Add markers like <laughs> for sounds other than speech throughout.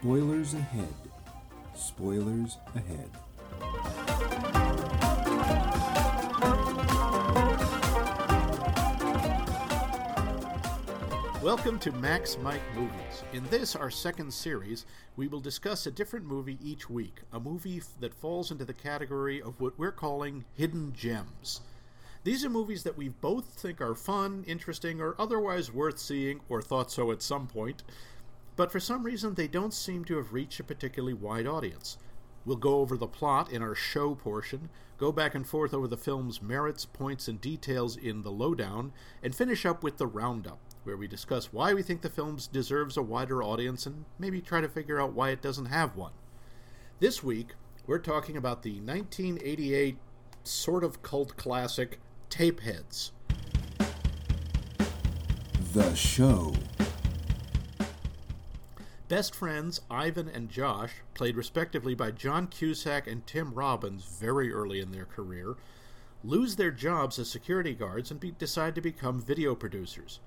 Spoilers ahead. Spoilers ahead. Welcome to Max Mike Movies. In this, our second series, we will discuss a different movie each week, a movie that falls into the category of what we're calling hidden gems. These are movies that we both think are fun, interesting, or otherwise worth seeing, or thought so at some point, but for some reason they don't seem to have reached a particularly wide audience. We'll go over the plot in our show portion, go back and forth over the film's merits, points, and details in the lowdown, and finish up with the roundup, where we discuss why we think the film deserves a wider audience and maybe try to figure out why it doesn't have one. This week, we're talking about the 1988 sort of cult classic Tapeheads. The show. Best friends Ivan and Josh, played respectively by John Cusack and Tim Robbins very early in their career, lose their jobs as security guards and be- decide to become video producers.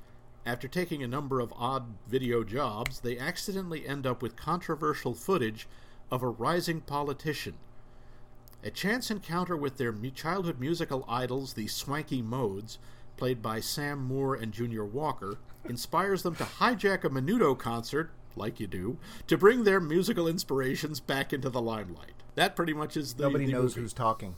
After taking a number of odd video jobs, they accidentally end up with controversial footage of a rising politician. A chance encounter with their childhood musical idols, the Swanky Modes, played by Sam Moore and Junior Walker, inspires them to hijack a Menudo concert, like you do, to bring their musical inspirations back into the limelight. That pretty much is the. Nobody the knows movie. who's talking.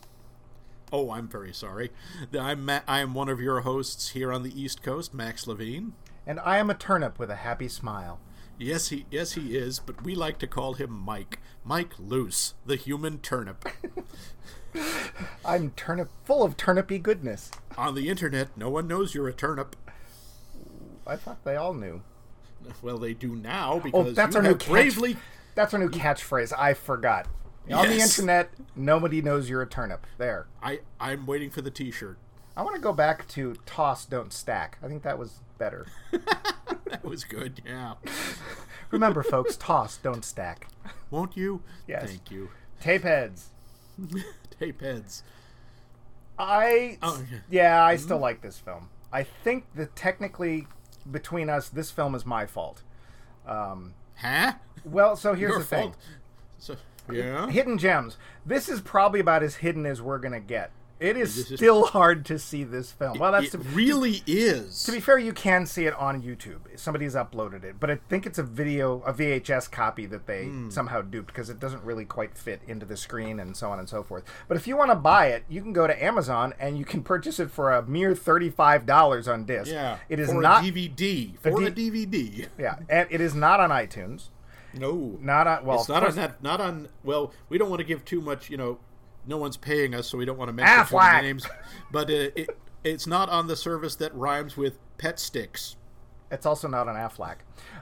Oh, I'm very sorry. I'm Ma- I am one of your hosts here on the East Coast, Max Levine. And I am a turnip with a happy smile. Yes, he yes he is, but we like to call him Mike. Mike Loose, the human turnip. <laughs> I'm turnip full of turnipy goodness. on the internet, no one knows you're a turnip. I thought they all knew. Well, they do now Oh, because that's you our new have catch- bravely. That's our new catchphrase. I forgot. On the internet, nobody knows you're a turnip. There. I I'm waiting for the T-shirt. I want to go back to toss, don't stack. I think that was better. <laughs> That was good. Yeah. <laughs> Remember, folks, toss, don't stack. Won't you? Yes. Thank you. Tape heads. <laughs> Tape heads. I Oh, yeah. yeah, I still mm-hmm. like this film. I think that technically, between us, this film is my fault. Um, Huh? well, so here's Your the thing. fault. So yeah. Hidden gems. This is probably about as hidden as we're gonna get. It is is- still hard to see this film. Well, that's it to, really is. to be fair. You can see it on YouTube. Somebody's uploaded it, but I think it's a video, a VHS copy that they Hmm. somehow duped because it doesn't really quite fit into the screen and so on and so forth. But if you want to buy it, you can go to Amazon and you can <laughs> purchase it for a mere thirty-five dollars on disc. yeah. it is not. a DVD. For D- a DVD. yeah, and it is not on iTunes. No. Not on. Well, it's not on that. Not on. Well, we don't want to give too much. You know, no one's paying us, so we don't want to mention too Affleck! names. But uh, it, it's not on the service that rhymes with pet sticks. It's also not on Affleck.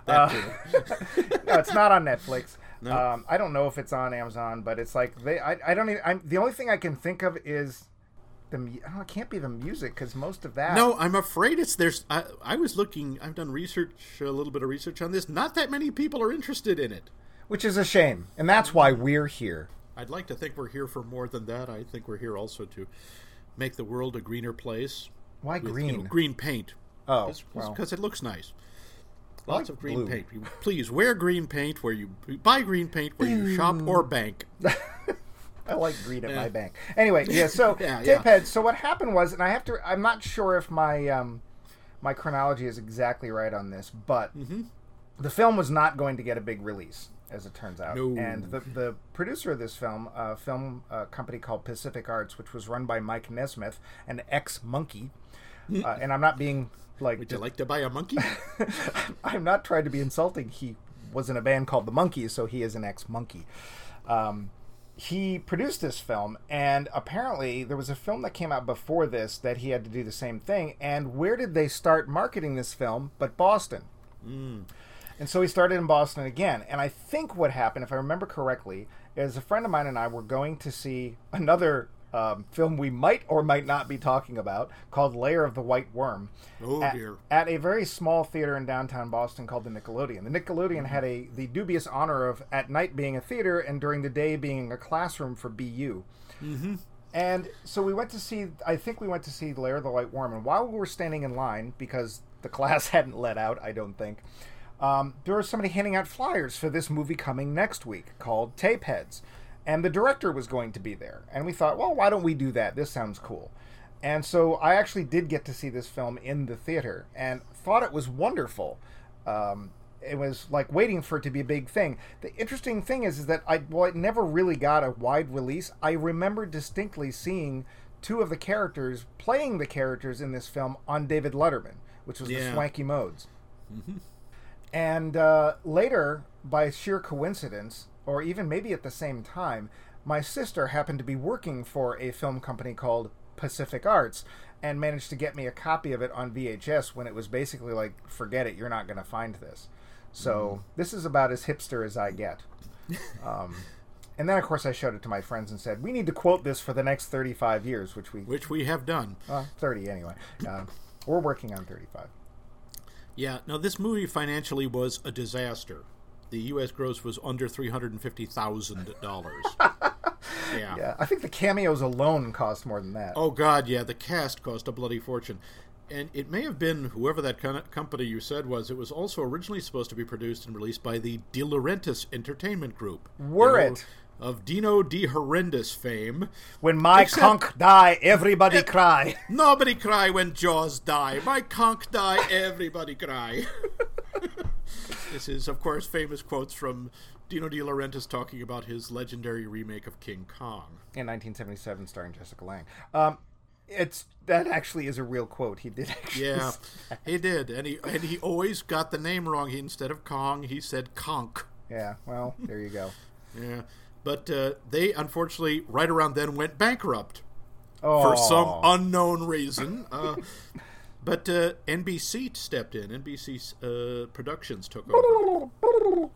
That Uh, <laughs> no, it's not on Netflix. No. Um, I don't know if it's on Amazon, but it's like they. I, I don't. Even, I'm the only thing I can think of is the. Oh, it can't be the music because most of that. No, I'm afraid it's there's. I, I was looking. I've done research, a little bit of research on this. Not that many people are interested in it. which is a shame, and that's why we're here. I'd like to think we're here for more than that. I think we're here also to make the world a greener place. Why with, you green? know, green paint. oh, because well, it looks nice. Lots like of green blue. paint. Please wear green paint where you buy green paint where you shop or bank. <laughs> I like green at Yeah. my bank. Anyway, yeah. So <laughs> Yeah, yeah. Tapehead. So what happened was, and I have to. I'm not sure if my um, my chronology is exactly right on this, but Mm-hmm. the film was not going to get a big release, as it turns out. No. And the the producer of this film, a film uh, company called Pacific Arts, which was run by Mike Nesmith, an ex monkey, <laughs> uh, and I'm not being like Would you like to buy a monkey? <laughs> I'm not trying to be insulting. He was in a band called the Monkees, so he is an ex monkey. Um, he produced this film, and apparently there was a film that came out before this that he had to do the same thing. And where did they start marketing this film but Boston? And so he started in Boston again. And I think what happened, if I remember correctly, is a friend of mine and I were going to see another um, film we might or might not be talking about called Lair of the White Worm. Oh, at, dear. At a very small theater in downtown Boston called the Nickelodeon. The Nickelodeon had a the dubious honor of at night being a theater and during the day being a classroom for BU. Mm-hmm. And so we went to see. I think we went to see Lair of the White Worm. And while we were standing in line, because the <laughs> class hadn't let out, I don't think. Um, there was somebody handing out flyers for this movie coming next week called Tapeheads. And the director was going to be there. And we thought, well, why don't we do that? This sounds cool. And so I actually did get to see this film in the theater and thought it was wonderful. Um, it was like waiting for it to be a big thing. The interesting thing is, is that I well, it never really got a wide release. I remember distinctly seeing two of the characters playing the characters in this film on David Letterman, which was the Swanky Modes. And uh, later, by sheer coincidence, or even maybe at the same time, my sister happened to be working for a film company called Pacific Arts and managed to get me a copy of it on VHS when it was basically like, forget it, you're not going to find this. So this is about as hipster as I get. <laughs> Um, and then, of course, I showed it to my friends and said, we need to quote this for the next 35 years, which we, which we have done. uh, 30 anyway. <laughs> Uh, we're working on 35. Yeah, now this movie financially was a disaster. The U.S. gross was under three hundred and fifty thousand dollars. <laughs> Yeah. Yeah, I think the cameos alone cost more than that. Oh God, yeah. The cast cost a bloody fortune, and it may have been whoever that company you said was. It was also originally supposed to be produced and released by the De Laurentiis Entertainment Group. Were you know, it? Of Dino De Horrendous fame? When my Except- conch die, everybody cry. <laughs> Nobody cry when Jaws die. My conch die, everybody cry. <laughs> this is, of course, famous quotes from Dino De Laurentiis talking about his legendary remake of King Kong. In 1977, starring Jessica Lange. Um, it's that actually is a real quote. He did actually. Yeah, <laughs> he did, and he and he always got the name wrong. He instead of Kong, he said Conk. Yeah. Well, there you go. Yeah, but uh, they unfortunately right around then went bankrupt Oh, for some unknown reason. Uh, <laughs> but uh, NBC stepped in. NBC uh, Productions took over. <laughs>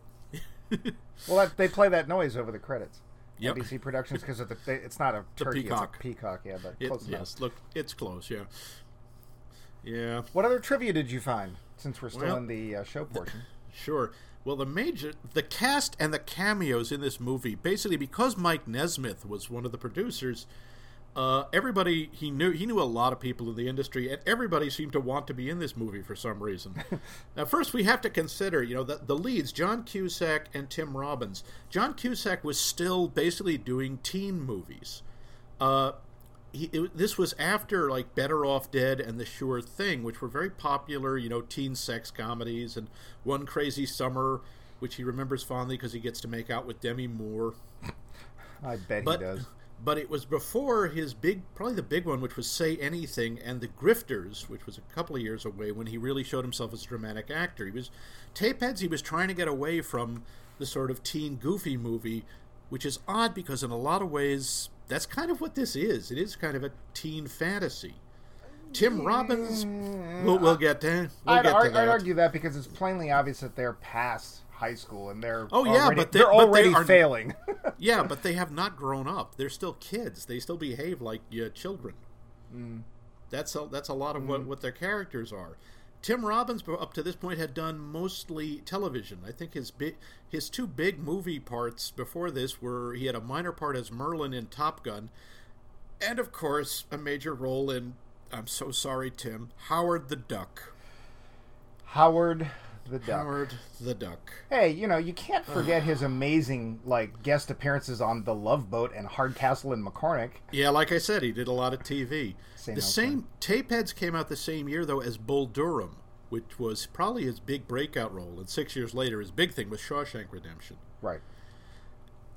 well, that, they play that noise over the credits. Yep. NBC Productions because the. They, it's not a turkey. peacock. It's a peacock. Yeah, but It, close enough. yes, look, it's close. Yeah, yeah, What other trivia did you find? Since we're still Well- in the uh, show portion. <laughs> sure. Well, the major, the cast and the cameos in this movie, basically because Mike Nesmith was one of the producers, uh, everybody he knew he knew a lot of people in the industry, and everybody seemed to want to be in this movie for some reason. <laughs> now, first we have to consider, you know, the, the leads, John Cusack and Tim Robbins. John Cusack was still basically doing teen movies. Uh, he, it, this was after like Better Off Dead and The Sure Thing, which were very popular, you know, teen sex comedies, and One Crazy Summer, which he remembers fondly because he gets to make out with Demi Moore. I bet But he does. but it was before his big, probably the big one, which was Say Anything, and The Grifters, which was a couple of years away when he really showed himself as a dramatic actor. He was Tapeheads. He was trying to get away from the sort of teen goofy movie, which is odd because in a lot of ways that's kind of what this is. It is kind of a teen fantasy. Tim Robbins, we'll, we'll get to we'll I'd, get ar- to I'd argue that because it's plainly obvious that they're past high school and they're Oh, yeah, already, but they- they're but they already are- failing. <laughs> Yeah, but they have not grown up. They're still kids. They still behave like uh, children. That's a, that's a lot of what, what their characters are. Tim Robbins, up to this point, had done mostly television. I think his big, his two big movie parts before this were he had a minor part as Merlin in Top Gun, and of course a major role in I'm so sorry, Tim Howard the Duck. Howard the Duck. Howard the Duck. Hey, you know, you can't forget his <sighs> amazing like guest appearances on The Love Boat and Hardcastle and McCormick. Yeah, like I said, he did a lot of TV. Same the same Tapeheads came out the same year though as Bull Durham, which was probably his big breakout role. And six years later, his big thing was Shawshank Redemption. Right.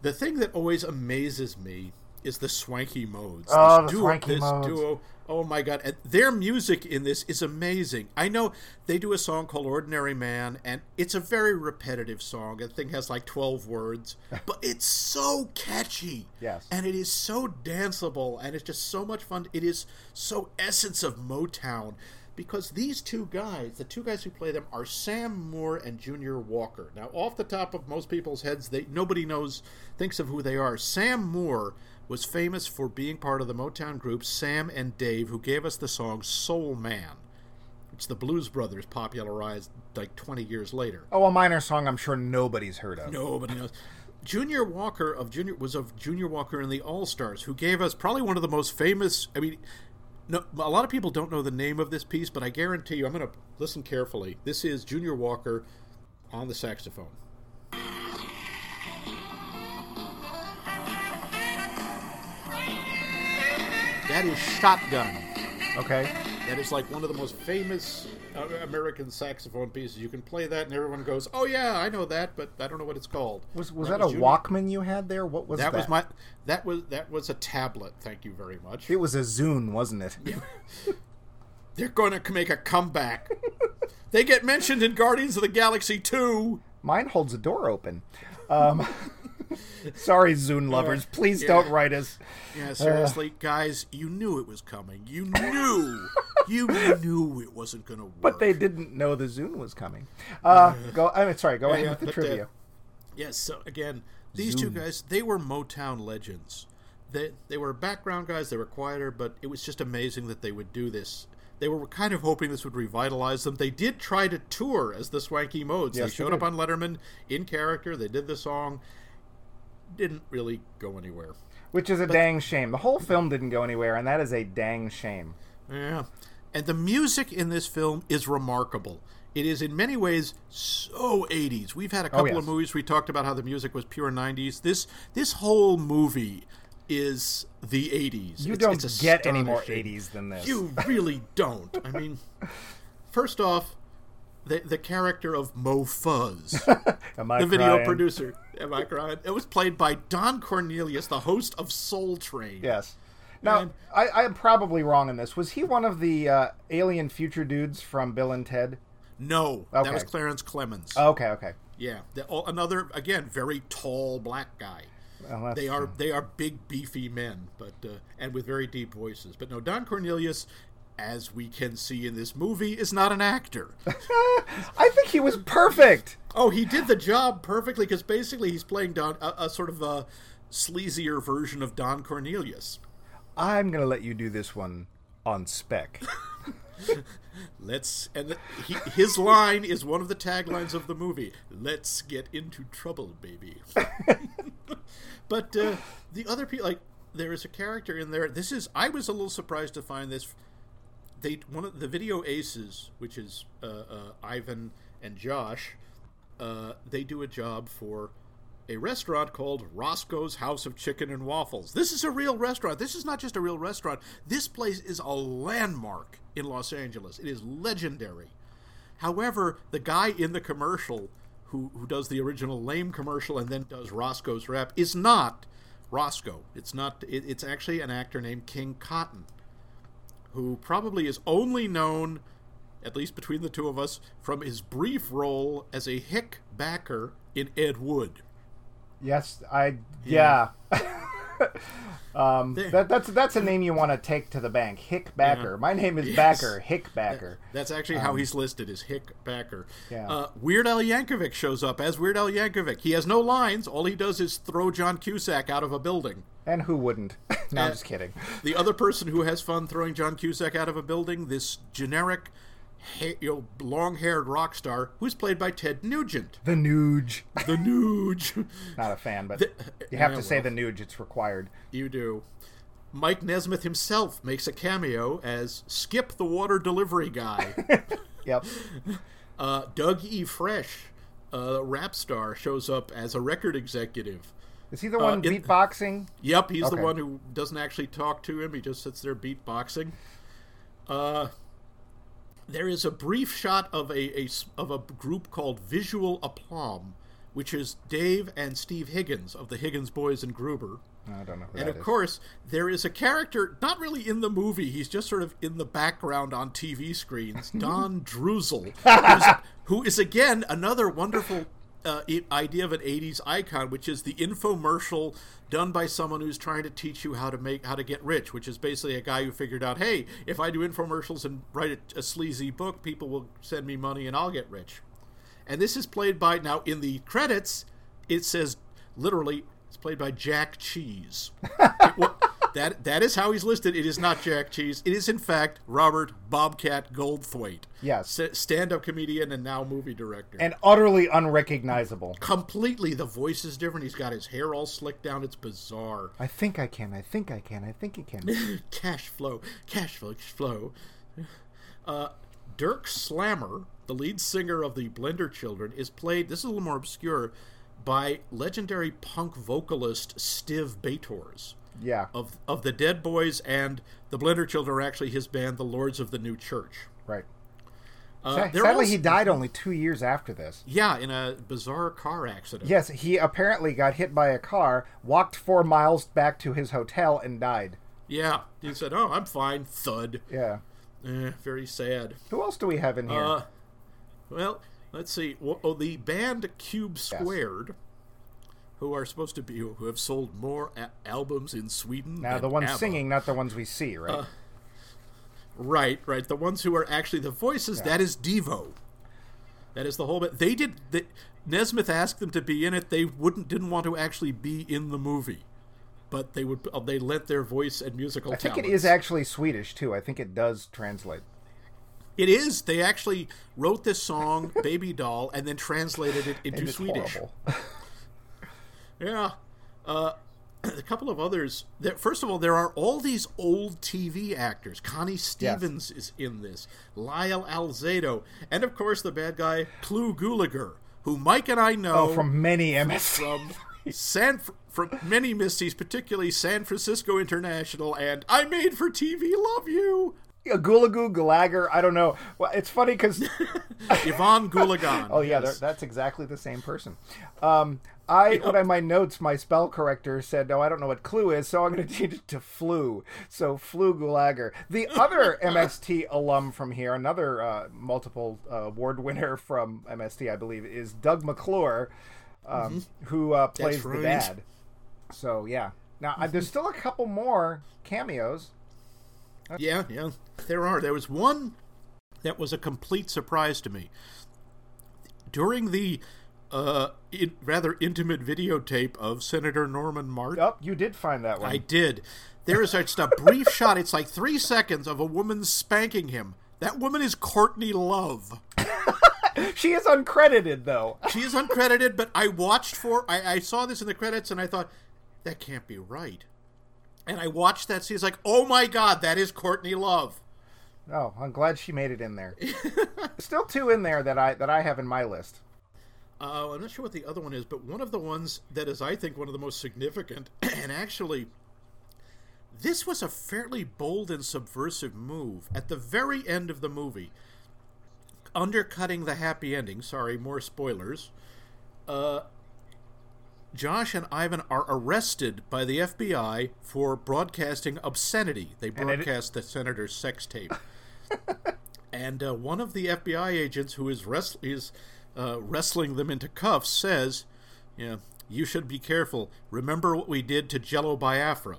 The thing that always amazes me is the swanky modes. Oh, This the duo- swanky this modes. duo. Oh my god! And their music in this is amazing. I know they do a song called "Ordinary Man," and it's a very repetitive song. The thing has like twelve words, <laughs> but it's so catchy. Yes. and it is so danceable, and it's just so much fun. It is so essence of Motown. Because these two guys, the two guys who play them, are Sam Moore and Junior Walker. Now, off the top of most people's heads, they nobody knows, thinks of who they are. Sam Moore was famous for being part of the Motown group Sam and Dave, who gave us the song Soul Man, which the Blues Brothers popularized like 20 years later. Oh, a minor song I'm sure nobody's heard of. Nobody knows. Junior Walker of Junior was of Junior Walker and the All Stars, who gave us probably one of the most famous. I mean, no, a lot of people don't know the name of this piece, but I guarantee you, I'm going to listen carefully. This is Junior Walker on the saxophone. That is Shotgun. Okay. That is like one of the most famous American saxophone pieces. You can play that, and everyone goes, "Oh yeah, I know that," but I don't know what it's called. Was was that, a Judy- Walkman you had there? What was that? That was my. That was that was a tablet. Thank you very much. It was a Zune, wasn't it? <laughs> They're going to make a comeback. they get mentioned in Guardians of the Galaxy 2. Mine holds a door open. Um, <laughs> <laughs> sorry, Zune lovers. Please don't write us. Yeah, seriously, guys, you knew it was coming. You knew. you knew it wasn't going to work. But they didn't know the Zune was coming. <laughs> Uh, go. I mean, sorry. Go ahead yeah, with the uh, trivia. Yes, so again, these two guys, they were Motown legends. They they were background guys, they were quieter, but it was just amazing that they would do this. They were kind of hoping this would revitalize them. They did try to tour as the Swanky Modes. Yes, they they showed up on Letterman in character, they did the song. Didn't really go anywhere. Which is a dang shame. The whole film didn't go anywhere, and that is a dang shame. Yeah. And the music in this film is remarkable. It is in many ways so 80s. We've had a oh, couple Oh, yes. of movies we talked about how the music was pure 90s. This this whole movie is the 80s. You It's- don't it's get any more 80s than this. You really don't. I mean, <laughs> first off, the the character of Mo Fuzz, <laughs> Am I the video producer, am I crying? It was played by Don Cornelius, the host of Soul Train. Yes. Now, And- I, I am probably wrong in this. Was he one of the uh, alien future dudes from Bill and Ted? No, Okay. that was Clarence Clemons. Okay, okay. Yeah, the, oh, another again very tall black guy. Well, They are they are big beefy men, but uh, and with very deep voices. But no, Don Cornelius, as we can see in this movie, is not an actor. <laughs> I think he was perfect. oh, he did the job perfectly because basically he's playing Don a, a sort of a sleazier version of Don Cornelius. I'm gonna let you do this one on spec. <laughs> Let's and he, his line is one of the taglines of the movie. Let's get into trouble, baby. <laughs> but uh, the other people, like there is a character in there. This is I was a little surprised to find this. They one of the video aces, which is uh, uh, Ivan and Josh. Uh, they do a job for a restaurant called Roscoe's House of Chicken and Waffles. This is a real restaurant. This is not just a real restaurant. This place is a landmark in Los Angeles. It is legendary. However, the guy in the commercial who, who does the original lame commercial and then does Roscoe's rap is not Roscoe. It's not it, it's actually an actor named King Cotton who probably is only known at least between the two of us from his brief role as a hick backer in Ed Wood. yes, I. Yeah. <laughs> um, that, that's that's a name you want to take to the bank. Hick Backer. My name is Yes. Backer. Hick Backer. That's actually how he's listed is Hick Backer. Yeah. Uh, Weird Al Yankovic shows up as Weird Al Yankovic. He has no lines. All he does is throw John Cusack out of a building. And who wouldn't? <laughs> no, I'm just kidding. The other person who has fun throwing John Cusack out of a building, this generic, ha- you know, long-haired rock star who's played by Ted Nugent. The Nuge. The Nuge. <laughs> Not a fan, but The- you have yeah, to say well. the Nuge. It's required. You do. Mike Nesmith himself makes a cameo as Skip the water delivery guy. <laughs> Yep. <laughs> uh, Doug E. Fresh, a rap star, shows up as a record executive. Is he the one in- beatboxing? Yep, he's the one who doesn't actually talk to him. He just sits there beatboxing. Uh, there is a brief shot of a, a of a group called Visual Aplomb, which is Dave and Steve Higgins of the Higgins Boys and Gruber. I don't know who And of is. course, there is a character, not really in the movie, he's just sort of in the background on TV screens, <laughs> Don Druzel, <laughs> who is again another wonderful uh, idea of an 80s icon, which is the infomercial done by someone who's trying to teach you how to make how to get rich, which is basically a guy who figured out, hey, if I do infomercials and write a, a sleazy book, people will send me money and I'll get rich. And this is played by now in the credits. It says literally it's played by Jack Cheese. <laughs> It that that is how he's listed. It is not Jack Cheese. It is in fact Robert Bobcat Goldthwait. Yes. S- stand-up comedian and now movie director. And utterly unrecognizable. completely, the voice is different. He's got his hair all slicked down. It's bizarre. I think I can. I think I can. I think I can. <laughs> cash flow, cash flow, cash flow. Uh, Dirk Slammer, the lead singer of the Blender Children, is played. This is a little more obscure by legendary punk vocalist Stiv Bators Yeah. of of the Dead Boys and the Blender Children are actually his band, the Lords of the New Church. Right. Uh, Sadly, also- he died only two years after this. Yeah, in a bizarre car accident. Yes, he apparently got hit by a car, walked four miles back to his hotel, and died. Yeah, he said, "Oh, I'm fine." Thud. Yeah. Eh, very sad. Who else do we have in here? Uh, well, let's see. Well, oh, the band Cube Squared, who are supposed to be who have sold more a- albums in Sweden. now, than the ones ABBA. singing, not the ones we see, right? Uh, Right, right. The ones who are actually the voices. That is Devo. That is the whole bit. They did. They, Nesmith asked them to be in it. They wouldn't. Didn't want to actually be in the movie, but they would. uh, They lent their voice and musical. I think it talents. is actually Swedish, too. I think it does translate. It is. They actually wrote this song, "Baby Doll," and then translated it <laughs> into Swedish. <laughs> Yeah. Uh, <clears throat> a couple of others. First of all, there are all these old TV actors. Connie Stevens is in this. Lyle Alzado. And, of course, the bad guy, Clu Gulager, who Mike and I know Oh, from many MS. from San from many Misties, particularly San Francisco International and I Made for TV Love You. Gulagoo Gulager, I don't know. Well, it's funny because <laughs> Yvonne Goulagan. <laughs> oh yeah, yes. that's exactly the same person. Um, I <laughs> when I my notes, my spell corrector said, "No, I don't know what clue is, so I'm going <laughs> to change it to flu." So flu Gulager. The other <laughs> MST alum from here, another uh, multiple uh, award winner from MST, I believe, is Doug McClure, um, who uh, plays the right. dad. So yeah. Now uh, there's still a couple more cameos. Yeah, yeah. There are. There was one that was a complete surprise to me. During the uh, in, rather intimate videotape of Senator Norman Martin, Oh, you did find that one. I did. There is just a brief <laughs> shot. It's like three seconds of a woman spanking him. That woman is Courtney Love. <laughs> She is uncredited though. <laughs> She is uncredited, but I watched for. I, I saw this in the credits and I thought that can't be right. And I watched that scene. It's like, oh my god, that is Courtney Love. Oh, I'm glad she made it in there. Still two in there that I that I have in my list. Uh, I'm not sure what the other one is, but one of the ones that is, I think, one of the most significant, <clears throat> and actually, this was a fairly bold and subversive move at the very end of the movie, undercutting the happy ending. Sorry, more spoilers. Uh, Josh and Ivan are arrested by the FBI for broadcasting obscenity. They broadcast the senator's sex tape. <laughs> and uh, one of the FBI agents who is, wrest- is uh, wrestling them into cuffs says, "Yeah, you should be careful. Remember what we did to Jello Biafra."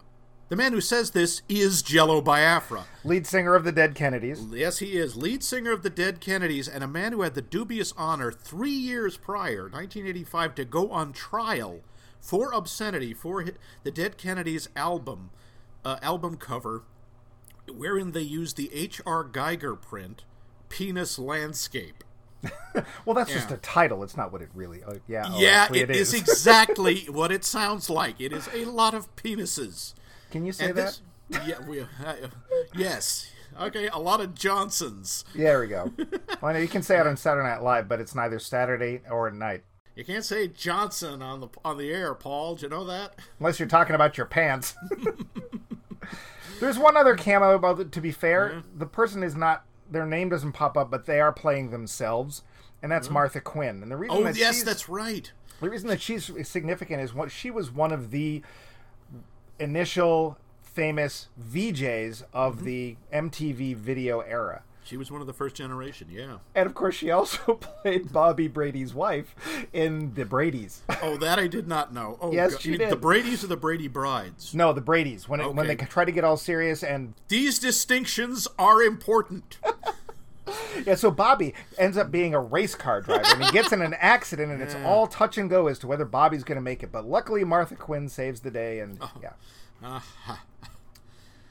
The man who says this is Jello Biafra. Lead singer of the Dead Kennedys. Yes, he is. Lead singer of the Dead Kennedys and a man who had the dubious honor three years prior, 1985, to go on trial for obscenity for the Dead Kennedys album, uh, album cover, wherein they used the H.R. Giger print, Penis Landscape. <laughs> Well, that's just a title. It's not what it really. Uh, yeah. oh, yeah, actually it is <laughs> exactly what it sounds like. It is a lot of penises. Can you say And that? this- yeah, we, uh, yes. Okay, a lot of Johnsons. There we go. <laughs> well, you can say it on Saturday Night Live, but it's neither Saturday or at night, You can't say Johnson on the on the air, Paul. Do you know that? unless you're talking about your pants. There's one other camo about it. To be fair, the person is not. Their name doesn't pop up, but they are playing themselves, and that's Martha Quinn. And the reason Oh that yes, she's, that's right. The reason that she's significant is what she was one of the initial famous VJs of Mm-hmm. the MTV video era. She was one of the first generation. Yeah. And of course, she also <laughs> played Bobby Brady's wife in The Brady's. <laughs> Oh, that I did not know. Oh, Yes, God. she The. Brady's or the Brady Brides. No, The Brady's. When it, when they try to get all serious, and These distinctions are important. <laughs> yeah, so Bobby ends up being a race car driver, and he gets in an accident, and it's all touch and go as to whether Bobby's going to make it. But luckily, Martha Quinn saves the day, and Oh. yeah. Uh-huh.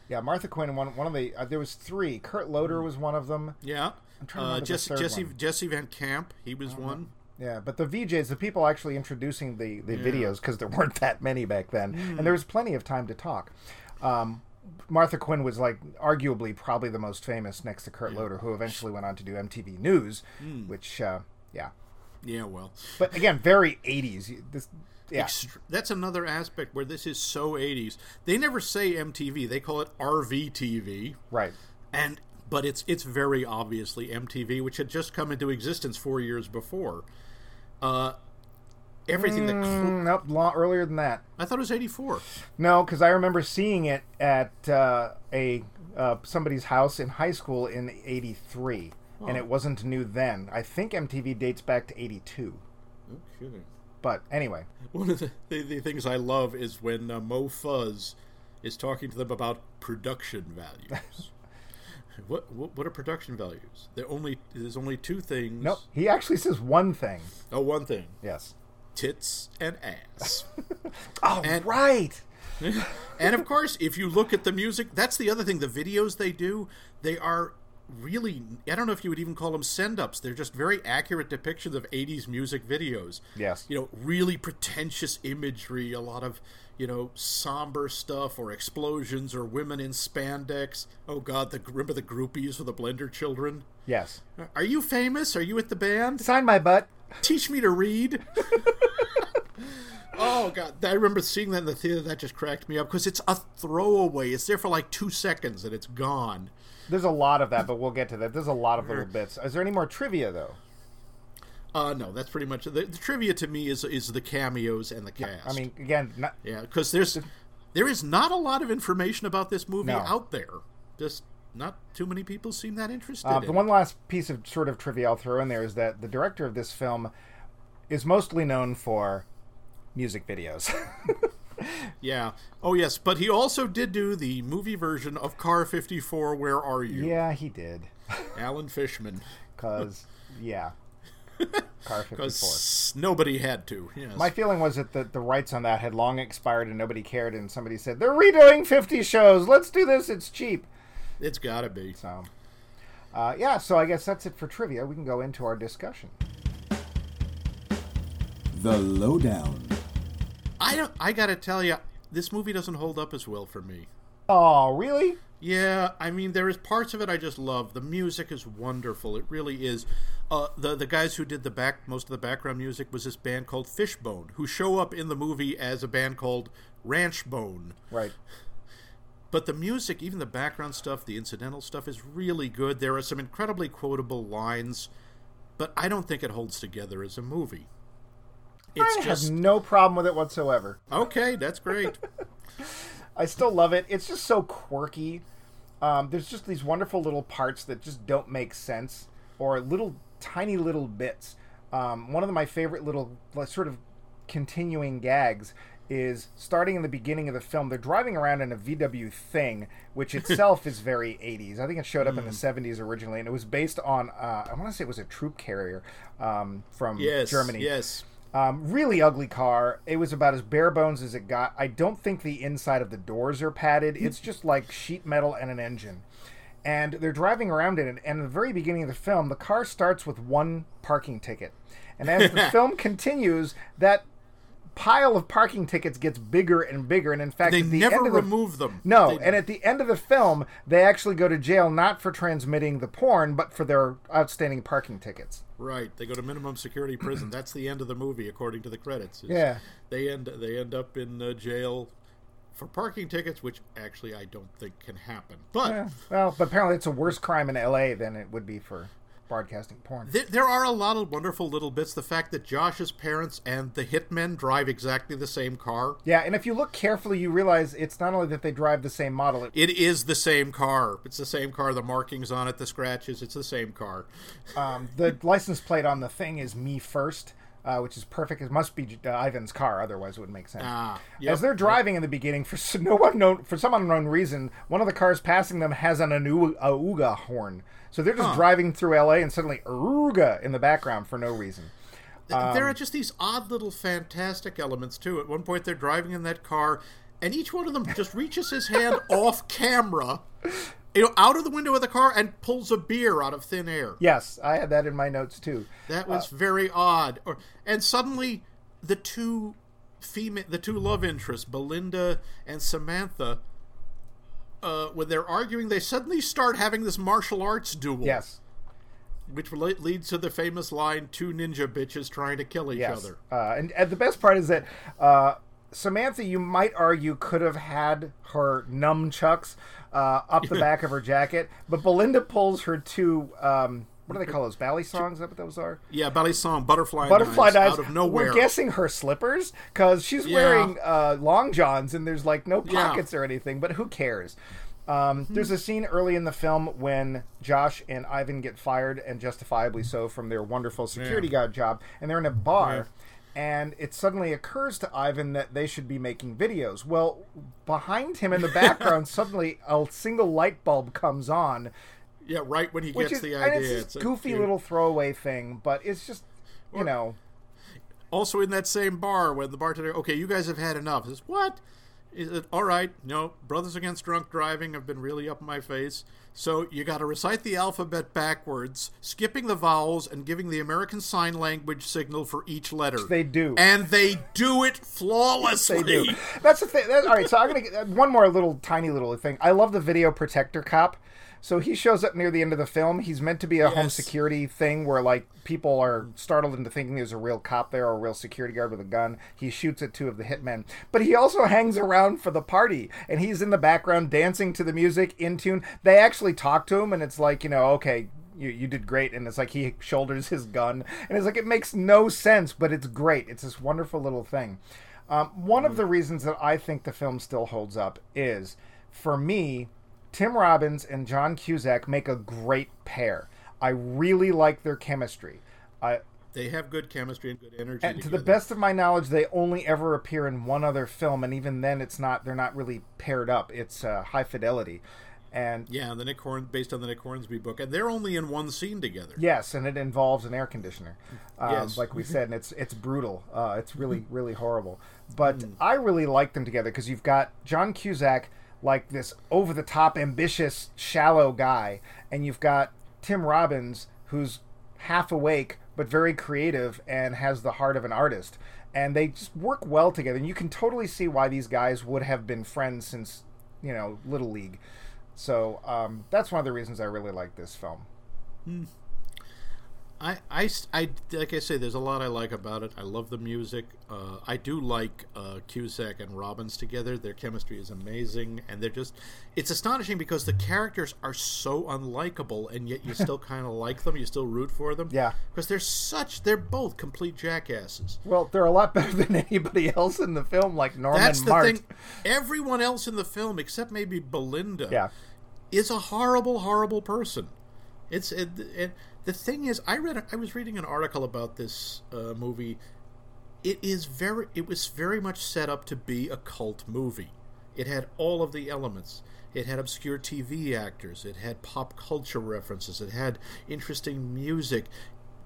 Yeah, Martha Quinn. One one of the uh, there was three. Kurt Loder was one of them. Yeah. I'm trying to Uh, Jesse third Jesse one. Jesse Van Camp. He was one. Yeah, but the VJs, the people actually introducing the, the videos, because there weren't that many back then, and there was plenty of time to talk. Um, Martha Quinn was like arguably probably the most famous next to Kurt Loder, who eventually went on to do MTV News, Hmm. which uh, yeah. Yeah, well, But again, very 80s. This yeah. Ext- that's another aspect where this is so 80s. They never say MTV; they call it RVTV, Right. and but it's it's very obviously MTV, which had just come into existence four years before. Uh, everything that cl- Mm, nope, long, earlier than that. I thought it was 84. No, because I remember seeing it at uh, a uh, somebody's house in high school in '83, and it wasn't new then. I think MTV dates back to '82. Okay. But anyway, One of the, the, the things I love is when uh, Mo Fuzz is talking to them about production values. <laughs> what, what what are production values? There only there's only two things. nope. He actually says one thing. Oh, one thing: Yes. tits and ass. <laughs> Oh, And- right. <laughs> and of course, if you look at the music, that's the other thing. The videos they do, they are really, I don't know if you would even call them send ups. They're just very accurate depictions of 80s music videos. Yes. You know, really pretentious imagery, a lot of, you know, somber stuff or explosions or women in spandex. Oh, God, the, remember the groupies for the Blender children? Yes. Are you famous? Are you with the band? Sign my butt. Teach me to read. <laughs> oh god, I remember seeing that in the theater. That just cracked me up because it's a throwaway. It's there for like two seconds and it's gone. There's a lot of that, but we'll get to that. There's a lot of little bits. Is there any more trivia though? Uh, no, that's pretty much the, the trivia to me is is the cameos and the cast. I mean, again, not, yeah, because there's there is not a lot of information about this movie No. out there. Just not too many people seem that interested. Uh, in the it. one last piece of sort of trivia I'll throw in there is that the director of this film is mostly known for music videos. <laughs> Yeah. Oh yes, but he also did do the movie version of Car 54. Where are you? yeah, he did. Alan Fishman. <laughs> Because, yeah. Car <laughs> 54. Because nobody had to. Yes. My feeling was that the, the rights on that had long expired and nobody cared, and somebody said, they're redoing 50 shows. Let's do this. It's cheap. It's got to be. So, uh, yeah, so I guess that's it for trivia. We can go into our discussion. The Lowdown. I don't. I gotta tell you, this movie doesn't hold up as well for me. Oh, really? Yeah, I mean, there is parts of it I just love. The music is wonderful. It really is. Uh, the the guys who did the back most of the background music was this band called Fishbone, who show up in the movie as a band called Ranchbone. Right. But the music, even the background stuff, the incidental stuff, is really good. There are some incredibly quotable lines, but I don't think it holds together as a movie. It's I just have no problem with it whatsoever. okay. That's great. <laughs> I still love it. It's just so quirky. Um, there's just these wonderful little parts that just don't make sense, or little tiny little bits. Um, one of my favorite little sort of continuing gags is starting in the beginning of the film. They're driving around in a VW thing, which <laughs> itself is very 80s. I think it showed up in the 70s originally, and it was based on uh, I want to say it was a troop carrier um, from Yes, Germany. Yes. Um, really ugly car. It was about as bare bones as it got. I don't think the inside of the doors are padded. It's just like sheet metal and an engine. And they're driving around in it. And at the very beginning of the film, the car starts with one parking ticket. And as the <laughs> film continues, that pile of parking tickets gets bigger and bigger. And in fact, They at the never end of the, remove them. no, They- and at the end of the film, they actually go to jail not for transmitting the porn, but for their outstanding parking tickets. Right, they go to minimum security prison. <clears throat> That's the end of the movie, according to the credits. Yeah. they end they end up in uh, jail for parking tickets, which actually I don't think can happen. But Yeah, well, but apparently it's a worse crime in L.A. than it would be for broadcasting porn. there, there are a lot of wonderful little bits. The fact that Josh's parents and the hitmen drive exactly the same car. Yeah, and if you look carefully, you realize it's not only that they drive the same model. It, It is the same car. It's the same car. The markings on it, the scratches. It's the same car. um, the license plate on the thing is me first, uh, which is perfect. It must be uh, Ivan's car, otherwise it wouldn't make sense. Ah, yep. As they're driving in the beginning, for s- no unknown, for some unknown reason, one of the cars passing them has an auga horn. So they're just driving through L.A. and suddenly auga in the background for no reason. Um, there are just these odd little fantastic elements too. At one point, they're driving in that car, and each one of them just reaches his hand <laughs> off camera, you know, out of the window of the car and pulls a beer out of thin air. Yes, I had that in my notes too. That was very odd. Or and suddenly, the two female, the two love interests, Belinda and Samantha, uh, when they're arguing, they suddenly start having this martial arts duel. Yes. Which leads to the famous line two ninja bitches trying to kill each Yes. other. Uh, and, and the best part is that uh, Samantha, you might argue, could have had her nunchucks uh, up the <laughs> back of her jacket, but Belinda pulls her two. Um, what do they call those? Balisongs? Is that what those are? Yeah, Balisong, Butterfly, Butterfly knives, knives out of nowhere. We're guessing her slippers because she's Yeah. wearing uh, long johns and there's like no Yeah. Pockets or anything. But who cares? Um, There's a scene early in the film when Josh and Ivan get fired, and justifiably so, from their wonderful security Yeah. guard job, and they're in a bar. And it suddenly occurs to Ivan that they should be making videos. Well, behind him in the background, <laughs> suddenly a single light bulb comes on, yeah, right when he which gets is the and idea. it's this It's a- goofy you- little throwaway thing, but it's just you know Also in that same bar when the bartender, okay, you guys have had enough. Says what? Is it all right? No, Brothers Against Drunk Driving have been really up my face. So you got to recite the alphabet backwards, skipping the vowels and giving the American Sign Language signal for each letter. They do. and they do it flawlessly. They do. That's the thing. That, all right, so I'm gonna get one more little tiny little thing. I love the video protector cop. So he shows up near the end of the film. He's meant to be a home security thing where like people are startled into thinking there's a real cop there or a real security guard with a gun. He shoots at two of the hitmen, but he also hangs around for the party and he's in the background dancing to the music in tune. They actually talk to him and it's like you know okay. You, you did great, and it's like he <laughs> shoulders his gun, and it's like it makes no sense, but it's great. It's this wonderful little thing. Um, one of the reasons that I think the film still holds up is, for me, Tim Robbins and John Cusack make a great pair. I really like their chemistry. I, They have good chemistry and good energy. and to the best of my knowledge, they only ever appear in one other film, and even then, it's not. They're not really paired up. It's uh, High Fidelity, and Yeah, the Nick Horn, based on the Nick Hornsby book, and they're only in one scene together. Yes, and it involves an air conditioner, um, Yes. like we said, and it's it's brutal. Uh, it's really <laughs> really horrible. But I really like them together because you've got John Cusack, like this over the top, ambitious, shallow guy, and you've got Tim Robbins, who's half awake but very creative and has the heart of an artist. And they just work well together, and you can totally see why these guys would have been friends since, you know, little league. So um, that's one of the reasons I really like this film. I, I, I- like I say, there's a lot I like about it. I love the music. Uh, I do like uh, Cusack and Robbins together. Their chemistry is amazing, and they're just. It's astonishing because the characters are so unlikable, and yet you still <laughs> kind of like them. You still root for them. Yeah. Because they're such. They're both complete jackasses. Well, they're a lot better <laughs> than anybody else in the film, like Norman That's the Mart. thing. Everyone else in the film, except maybe Belinda, Yeah. is a horrible, horrible person. It's it, it, the thing is, I read, I was reading an article about this uh, movie. It is very, it was very much set up to be a cult movie. It had all of the elements. It had obscure TV actors. It had pop culture references. It had interesting music,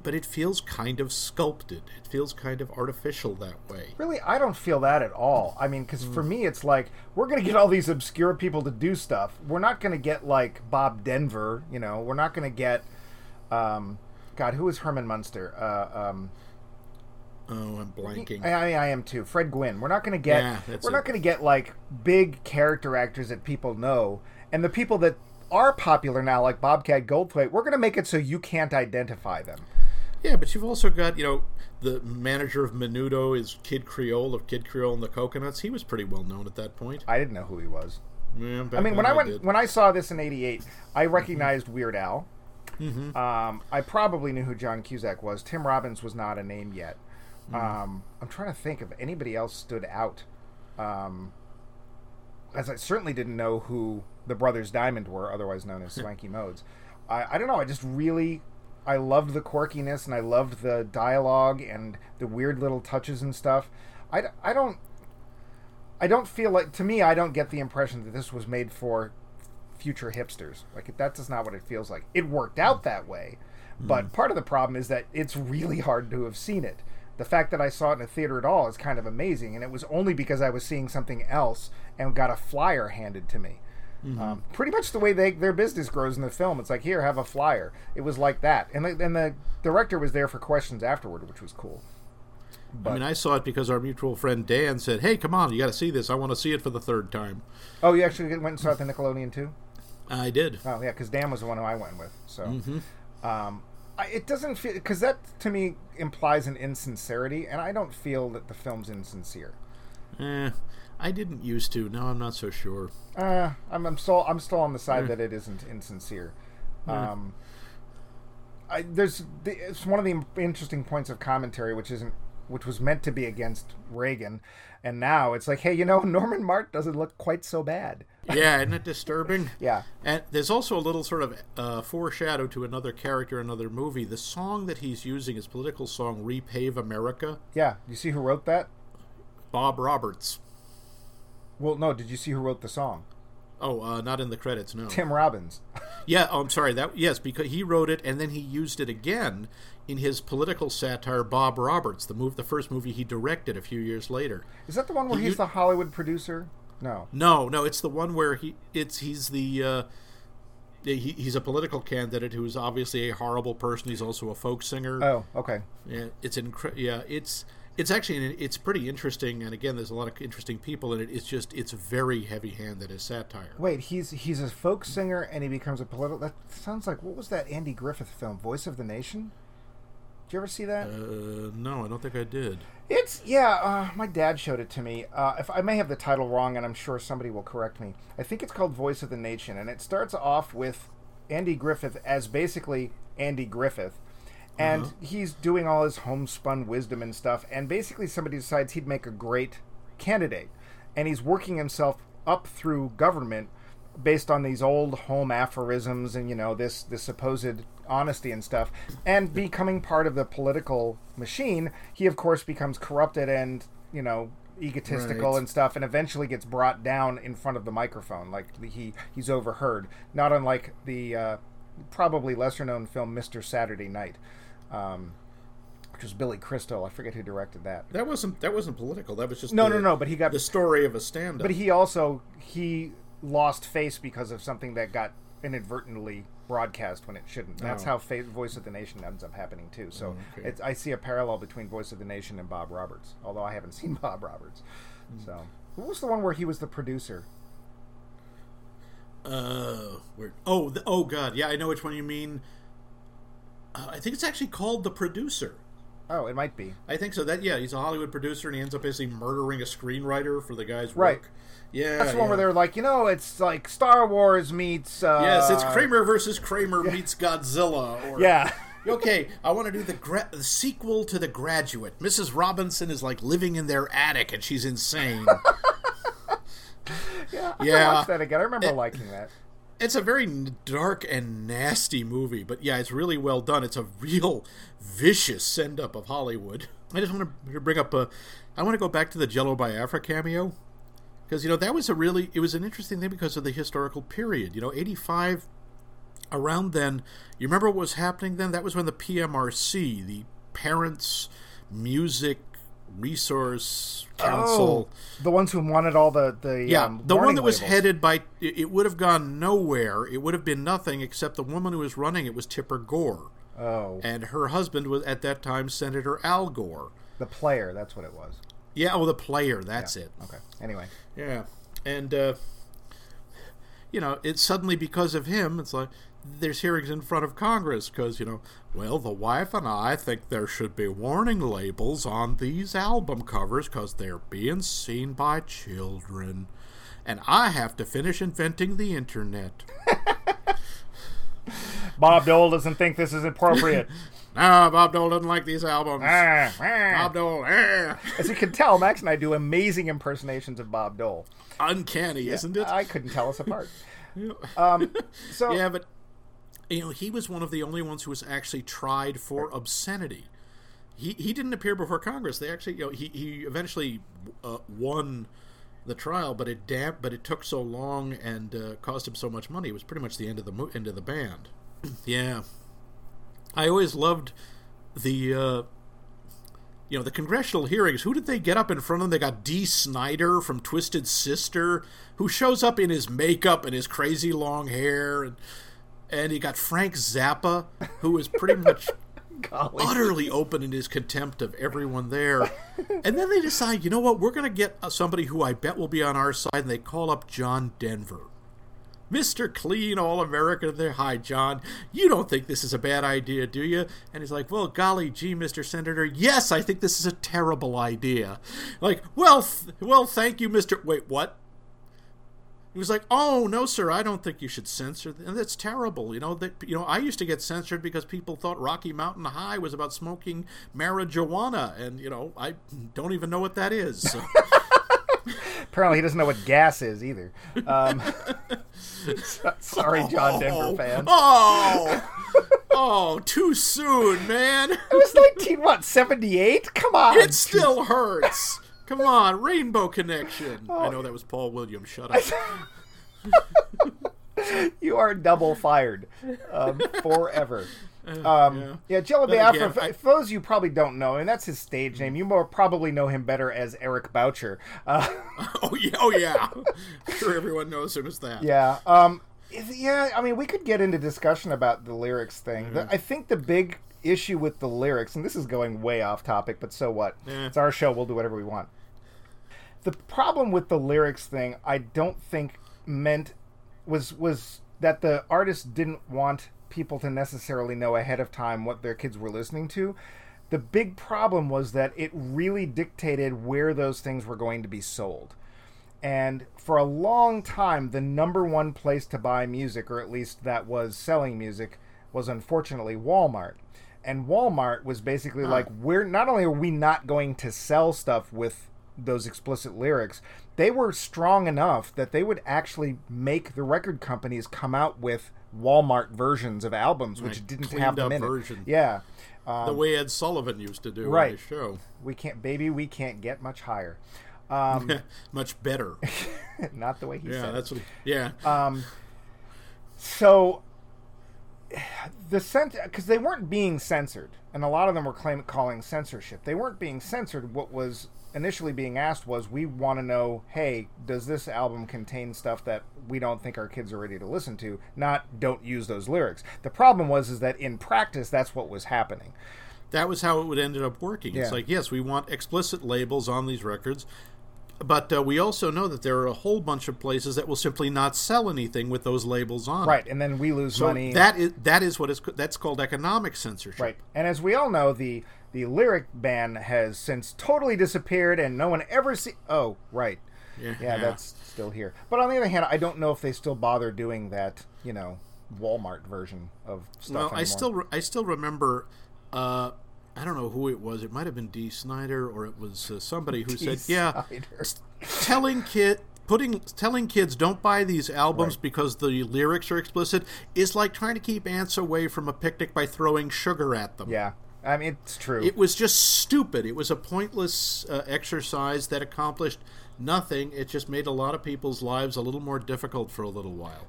but it feels kind of sculpted. It feels kind of artificial that way. Really, I don't feel that at all. I mean, because Mm. for me, it's like we're going to get all these obscure people to do stuff. We're not going to get like Bob Denver. You know, we're not going to get. Um, God, who is Herman Munster? Uh, um, Oh, I'm blanking. I, I am too. Fred Gwynne. We're not going to get. Yeah, we're not going to get like big character actors that people know, and the people that are popular now, like Bobcat Goldthwait. We're going to make it so you can't identify them. Yeah, but you've also got, you know, the manager of Menudo is Kid Creole of Kid Creole and the Coconuts. He was pretty well known at that point. I didn't know who he was. Yeah, I mean, when I went did. when I saw this in '88, I recognized Weird Al. Um, I probably knew who John Cusack was. Tim Robbins was not a name yet. Um, I'm trying to think if anybody else stood out. Um, as I certainly didn't know who the brothers Diamond were, otherwise known as <laughs> Swanky Modes. I, I don't know. I just really I loved the quirkiness and I loved the dialogue and the weird little touches and stuff. I, I don't I don't feel like to me I don't get the impression that this was made for future hipsters. Like that's just not what it feels like. It worked out mm. that way, mm. but part of the problem is that it's really hard to have seen it. The fact that I saw it in a theater at all is kind of amazing, and it was only because I was seeing something else and got a flyer handed to me. Mm-hmm. Um, pretty much the way they, their business grows in the film. It's like here, have a flyer. It was like that, and the, and the director was there for questions afterward, which was cool. But, I mean, I saw it because our mutual friend Dan said, "Hey, come on, you got to see this. I want to see it for the third time." oh, you actually went and saw it at the Nickelodeon too? I did. Oh yeah, because Dan was the one who I went with. So Mm-hmm. um, I, it doesn't feel because that to me implies an insincerity, and I don't feel that the film's insincere. Eh, I didn't used to. Now I'm not so sure. Uh, I'm, I'm still I'm still on the side that it isn't insincere. Yeah. Um, I, there's the, it's one of the interesting points of commentary, which isn't which was meant to be against Reagan, and now it's like, hey, you know, <laughs> Norman Mart doesn't look quite so bad. Yeah, isn't it disturbing? <laughs> Yeah, And there's also a little sort of uh, foreshadow to another character, another movie. The song that he's using, his political song, "Repave America," yeah. You see who wrote that? Bob Roberts. Well, no. Did you see who wrote the song? Oh, uh, not in the credits, no. Tim Robbins. <laughs> Yeah, oh, I'm sorry. That yes, because he wrote it and then he used it again in his political satire, Bob Roberts, the move, the first movie he directed a few years later. Is that the one where You- he's the Hollywood producer? No. No, no, it's the one where he it's he's the uh, he, he's a political candidate who's obviously a horrible person. He's also a folk singer. Oh, okay. Yeah, it's incre- Yeah, it's it's actually it's pretty interesting. And again, there's a lot of interesting people in it. It's just it's very heavy-handed as satire. Wait, he's he's a folk singer and he becomes a political. That sounds like what was that Andy Griffith film, Voice of the Nation? Did you ever see that? Uh, no, I don't think I did. It's yeah. Uh, my dad showed it to me. Uh, if I may have the title wrong, and I'm sure somebody will correct me. I think it's called Voice of the Nation, and it starts off with Andy Griffith as basically Andy Griffith, and he's doing all his homespun wisdom and stuff. And basically, somebody decides he'd make a great candidate, and he's working himself up through government based on these old home aphorisms and you know this this supposed honesty and stuff and becoming part of the political machine he of course becomes corrupted and you know egotistical Right. and stuff and eventually gets brought down in front of the microphone like he he's overheard not unlike the uh, probably lesser known film Mr. Saturday Night um, which was Billy Crystal I forget who directed that That wasn't that wasn't political. That was just no the, no no but he got the story of a stand-up. but he also he lost face because of something that got inadvertently broadcast when it shouldn't. That's Oh. how fa- Voice of the Nation ends up happening too. So Oh, okay. I see a parallel between Voice of the Nation and Bob Roberts, although I haven't <laughs> seen Bob Roberts. Hmm. So what was the one where he was the producer? Uh, where? Oh, the, oh God, yeah, I know which one you mean. Uh, I think it's actually called the producer. Oh, it might be. I think so. That yeah, he's a Hollywood producer, and he ends up basically murdering a screenwriter for the guy's Right. work. Yeah, That's the one yeah. where they're like, you know, it's like Star Wars meets. Uh, Yes, it's Kramer versus Kramer meets Godzilla. Or, Yeah. <laughs> okay, I want to do the, gra- the sequel to The Graduate. Mrs. Robinson is like living in their attic, and she's insane. <laughs> yeah. I Yeah. watched that again. I remember It- liking that. It's a very dark and nasty movie, but yeah, it's really well done. It's a real vicious send up of Hollywood. I just want to bring up a. I want to go back to the Jello Biafra cameo because you know that was a really it was an interesting thing because of the historical period. You know, eighty five. Around then, you remember what was happening then? That was when the PMRC, the Parents Music Resource Council, Oh, the ones who wanted all the the yeah, um, the one that was headed by it, it would have gone nowhere. It would have been nothing except the woman who was running it was Tipper Gore, Oh, and her husband was at that time Senator Al Gore. the player. That's what it was. Yeah, oh, the player. That's it. Okay. Anyway. Yeah, and uh, you know, it's suddenly because of him. It's like there's hearings in front of Congress because you know, well, the wife and I think there should be warning labels on these album covers because they're being seen by children, and I have to finish inventing the internet. <laughs> Bob Dole doesn't think this is appropriate. <laughs> No, Bob Dole doesn't like these albums. Ah, ah. Bob Dole, eh. As you can tell, Max and I do amazing impersonations of Bob Dole. uncanny, isn't it? I couldn't tell us apart. <laughs> Um, so Yeah, but you know, he was one of the only ones who was actually tried for obscenity. He he didn't appear before Congress. They actually, you know, he he eventually uh, won the trial, but it damp, but it took so long and uh, cost him so much money. It was pretty much the end of the mo- end of the band. <clears throat> yeah, I always loved the. Uh, you know the congressional hearings. Who did they get up in front of them? They got Dee Snider from Twisted Sister, who shows up in his makeup and his crazy long hair, and and you got Frank Zappa, who was pretty much <laughs> utterly open in his contempt of everyone there. and then they decide, you know what, we're going to get uh, somebody who I bet will be on our side, and they call up John Denver. Mr. Clean All American there. Hi, John. You don't think this is a bad idea, do you? And he's like, Well, golly gee, Mr. Senator, yes, I think this is a terrible idea. Like, well, th- well, thank you, Mr. Wait, what? He was like, "Oh no, sir, I don't think you should censor. And that's terrible. You know that you know I used to get censored because people thought Rocky Mountain High was about smoking marijuana, and you know I don't even know what that is." So. <laughs> Apparently, he doesn't know what gas is either. Um, <laughs> sorry, John Denver fans. Oh, oh, too soon, man. It was 19 what 78? Come on. It still hurts. Come on, Rainbow Connection. I know that was Paul Williams. Shut <laughs> up. you are double fired um, forever. Um, yeah. yeah, Jello Biafra. again, I- For those you probably don't know, and that's his stage name. You more probably know him better as Eric Boucher. Uh, <laughs> Oh yeah, oh yeah. I'm sure everyone knows him as that. yeah, um, yeah. I mean, we could get into discussion about the lyrics thing. The- I think the big issue with the lyrics, and this is going way off topic, but so what? Yeah. It's our show. We'll do whatever we want. The problem with the lyrics thing, I don't think meant was was that the artist didn't want people to necessarily know ahead of time what their kids were listening to. The big problem was that it really dictated where those things were going to be sold. And for a long time, the number one place to buy music, or at least that was selling music, was unfortunately Walmart. And Walmart was basically like, we're not only are we not going to sell stuff with those explicit lyrics, they were strong enough that they would actually make the record companies come out with Walmart versions of albums, which didn't have them up in it. version. Yeah, the way Ed Sullivan used to do Right. on his show. we can't, baby, we can't get much higher. <laughs> Um, Much better. <laughs> not the way he Yeah, said it. that's what. Yeah. So the cent because they weren't being censored, and a lot of them were claim calling censorship. They weren't being censored. What was initially being asked was, we want to know, hey, does this album contain stuff that we don't think our kids are ready to listen to? Not don't use those lyrics. The problem was is that in practice, that's what was happening. that was how it would ended up working. It's like, yes, we want explicit labels on these records, but uh, we also know that there are a whole bunch of places that will simply not sell anything with those labels on. it. Right, and then we lose So money. that is that is what is that's called economic censorship. Right. And as we all know, the the lyric ban has since totally disappeared, and no one ever see. Oh, right. Yeah, Yeah, that's still here. But on the other hand, I don't know if they still bother doing that. You know, Walmart version of stuff. Well, anymore. I still re- I still remember. Uh, I don't know who it was. It might have been Dee Snider or it was uh, somebody who <laughs> said, "Yeah, telling kid putting telling kids don't buy these albums Right. because the lyrics are explicit is like trying to keep ants away from a picnic by throwing sugar at them. Yeah, I mean it's true. It was just stupid. It was a pointless uh, exercise that accomplished nothing. It just made a lot of people's lives a little more difficult for a little while.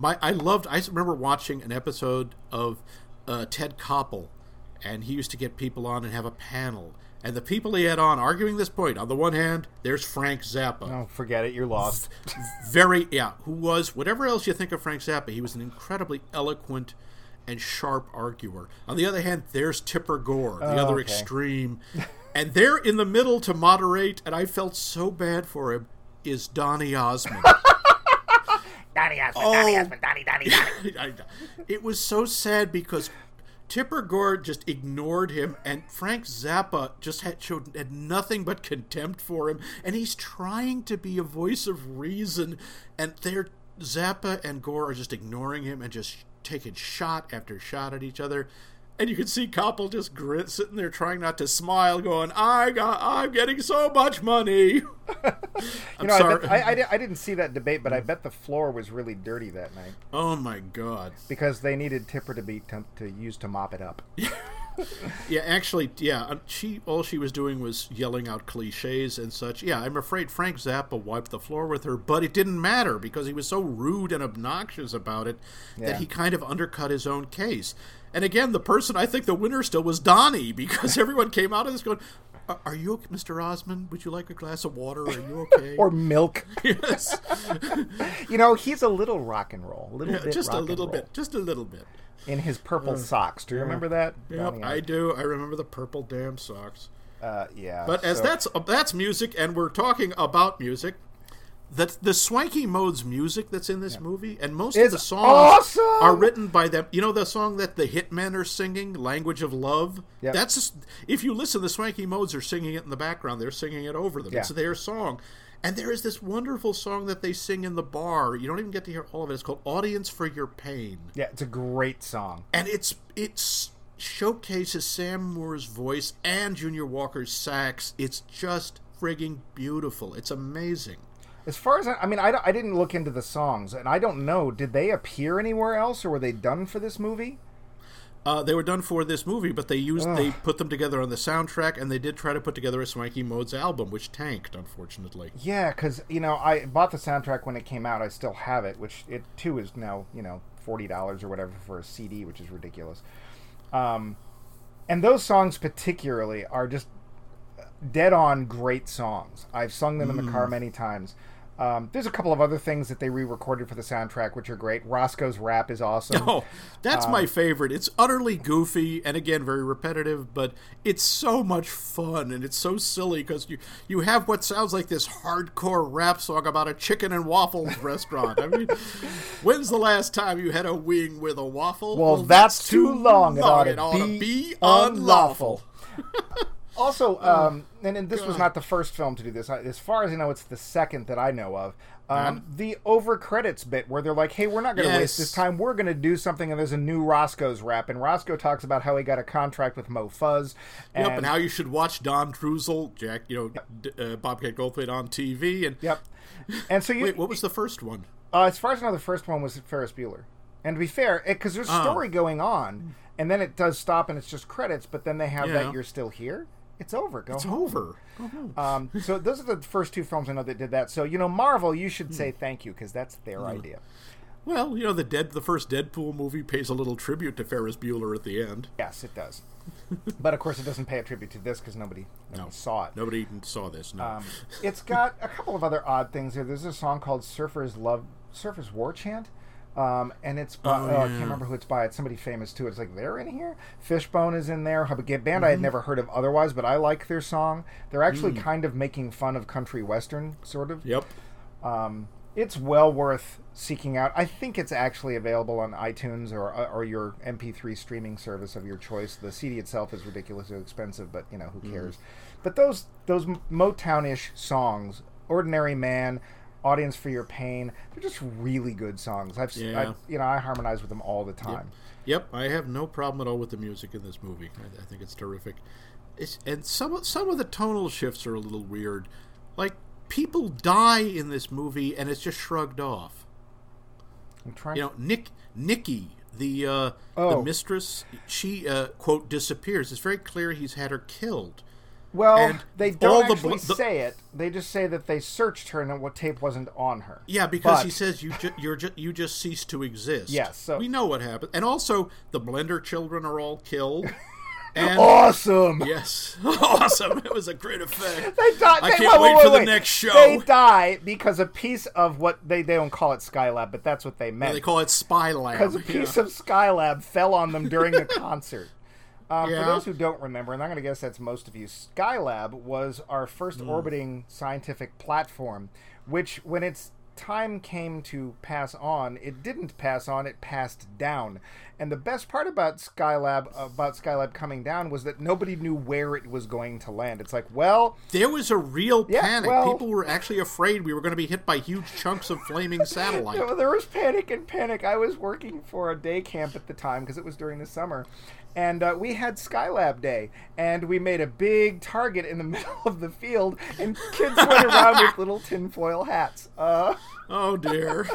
My, I loved. I remember watching an episode of uh, Ted Koppel, and he used to get people on and have a panel. And the people he had on arguing this point. On the one hand, there's Frank Zappa oh, forget it. You're lost. <laughs> very yeah who was whatever else you think of frank zappa he was an incredibly eloquent and sharp arguer on the other hand there's tipper gore the Oh, other okay. extreme <laughs> and there in the middle to moderate and i felt so bad for him is donny osmond <laughs> Donny Osmond, Oh. Donny Osmond, Donny, Donny, Donny. It was so sad because Tipper Gore just ignored him, and Frank Zappa just had showed had nothing but contempt for him, and he's trying to be a voice of reason, and they're Zappa and Gore are just ignoring him and just taking shot after shot at each other. And you can see Koppel just grin, sitting there trying not to smile, going, "I got, I'm getting so much money." <laughs> I'm You know, I, bet, I, I, I didn't see that debate, but I bet the floor was really dirty that night oh my god. because they needed Tipper to be to, to use to mop it up. <laughs> Yeah, actually, yeah. uh, She all she was doing was yelling out cliches and such. Yeah, I'm afraid Frank Zappa wiped the floor with her, but it didn't matter because he was so rude and obnoxious about it Yeah. that he kind of undercut his own case. And again, the person I think the winner still was Donny because <laughs> everyone came out of this going, Are, you, okay, Mr. Osmond? Would you like a glass of water? Are you <laughs> okay? or milk. <laughs> yes, You know, he's a little rock and roll, a little Yeah, bit just a little bit, just a little bit. in his purple socks. Do you remember that? Yep, Donny? I do. I remember the purple damn socks. Uh, yeah. But as so- that's uh, that's music, and we're talking about music. That the Swanky Modes music that's in this movie, and most of the songs awesome! are written by them. You know the song that the Hitmen are singing, "Language of Love." Yep. That's just, if you listen, the Swanky Modes are singing it in the background. They're singing it over them. Yeah. It's their song. And there is this wonderful song that they sing in the bar. You don't even get to hear all of it. It's called "Audience for Your Pain." yeah, it's a great song. and it's it's showcases Sam Moore's voice and Junior Walker's sax. It's just frigging beautiful. It's amazing. As far as I, I mean, I, I didn't look into the songs, and I don't know. Did they appear anywhere else, or were they done for this movie? Uh, they were done for this movie, but they used they put them together on the soundtrack, and they did try to put together a Swanky Modes album, which tanked, unfortunately. Yeah, because you know, I bought the soundtrack when it came out. I still have it, which it too is now you know forty dollars or whatever for a CD, which is ridiculous. Um, and those songs particularly are just dead on great songs. I've sung them in the car many times. Um, there's a couple of other things that they re-recorded for the soundtrack, which are great. Roscoe's rap is awesome. Oh, that's Um, my favorite. It's utterly goofy and again very repetitive, but it's so much fun and it's so silly because you you have what sounds like this hardcore rap song about a chicken and waffles <laughs> restaurant. I mean, when's the last time you had a wing with a waffle? Well, that's too long. It ought to to be unlawful. <laughs> Also, um, and, and this was not the first film to do this. As far as I know, it's the second that I know of. Um, the over credits bit where they're like, "Hey, we're not going to waste this time. We're going to do something." And there's a new Roscoe's rap, and Roscoe talks about how he got a contract with Mo Fuzz. And, Yep, and how you should watch Don Trussell, Jack, you know, D- uh, Bobcat Goldthwait on TV. And yep. And so you, wait, what was the first one? Uh, as far as I know, the first one was Ferris Bueller. And to be fair, because there's a Oh. story going on, and then it does stop and it's just credits, but then they have Yeah. that you're still here. It's over. Go It's home. over. Go. Um, so those are the first two films I know that did that. So you know, Marvel, you should say thank you because that's their idea. Well, you know, the dead, the first Deadpool movie pays a little tribute to Ferris Bueller at the end. Yes, it does. but of course, it doesn't pay a tribute to this because nobody, nobody No. saw it. Nobody even saw this. No. Um, it's got a couple of other odd things here. There's a song called "Surfers Love," "Surfers War Chant," um, and it's by, Oh, oh, I can't remember who it's by. It's somebody famous too. It's like they're in here. Fishbone is in there. A band I Mm-hmm. had never heard of otherwise, but I like their song. They're actually Mm. kind of making fun of country western, sort of. yep. Um, it's well worth seeking out. I think it's actually available on iTunes or or your MP3 streaming service of your choice. The CD itself is ridiculously expensive, but you know Mm-hmm. who cares. But those those Motown-ish songs, "Ordinary Man," "Audience for Your Pain," they're just really good songs. I've, Yeah. I, you know I harmonize with them all the time. Yep. I have no problem at all with the music in this movie. I, I think it's terrific. It's, and some some of the tonal shifts are a little weird. Like people die in this movie, and it's just shrugged off. I'm trying. You know, Nick Nikki, the uh, Oh. the mistress, she uh, quote disappears. It's very clear he's had her killed. Well, and they don't the actually bl- the- say it. They just say that they searched her and that what tape wasn't on her. Yeah, because But- he says you ju- you're ju- you just cease to exist. Yes, so- we know what happened, and also the Blender children are all killed. <laughs> And Awesome. yes, <laughs> awesome! It was a great effect. <laughs> They die. I can't wait, wait wait, for the next show. They die because a piece of what they they don't call it Skylab, but that's what they meant. They call it Spy Lab. because a piece of Skylab fell on them during the concert. Um, Yeah. For those who don't remember, and I'm going to guess that's most of you, Skylab was our first Hmm. orbiting scientific platform, which, when its time came to pass on, it didn't pass on; it passed down. And the best part about Skylab, about Skylab coming down, was that nobody knew where it was going to land. It's like, well, there was a real Yeah, panic. well- People were actually afraid we were going to be hit by huge chunks of flaming <laughs> satellite. There was panic and panic. I was working for a day camp at the time because it was during the summer. And uh, we had Skylab Day, and we made a big target in the <laughs> middle of the field, and kids went around with <laughs> little tinfoil hats. Uh, Oh dear.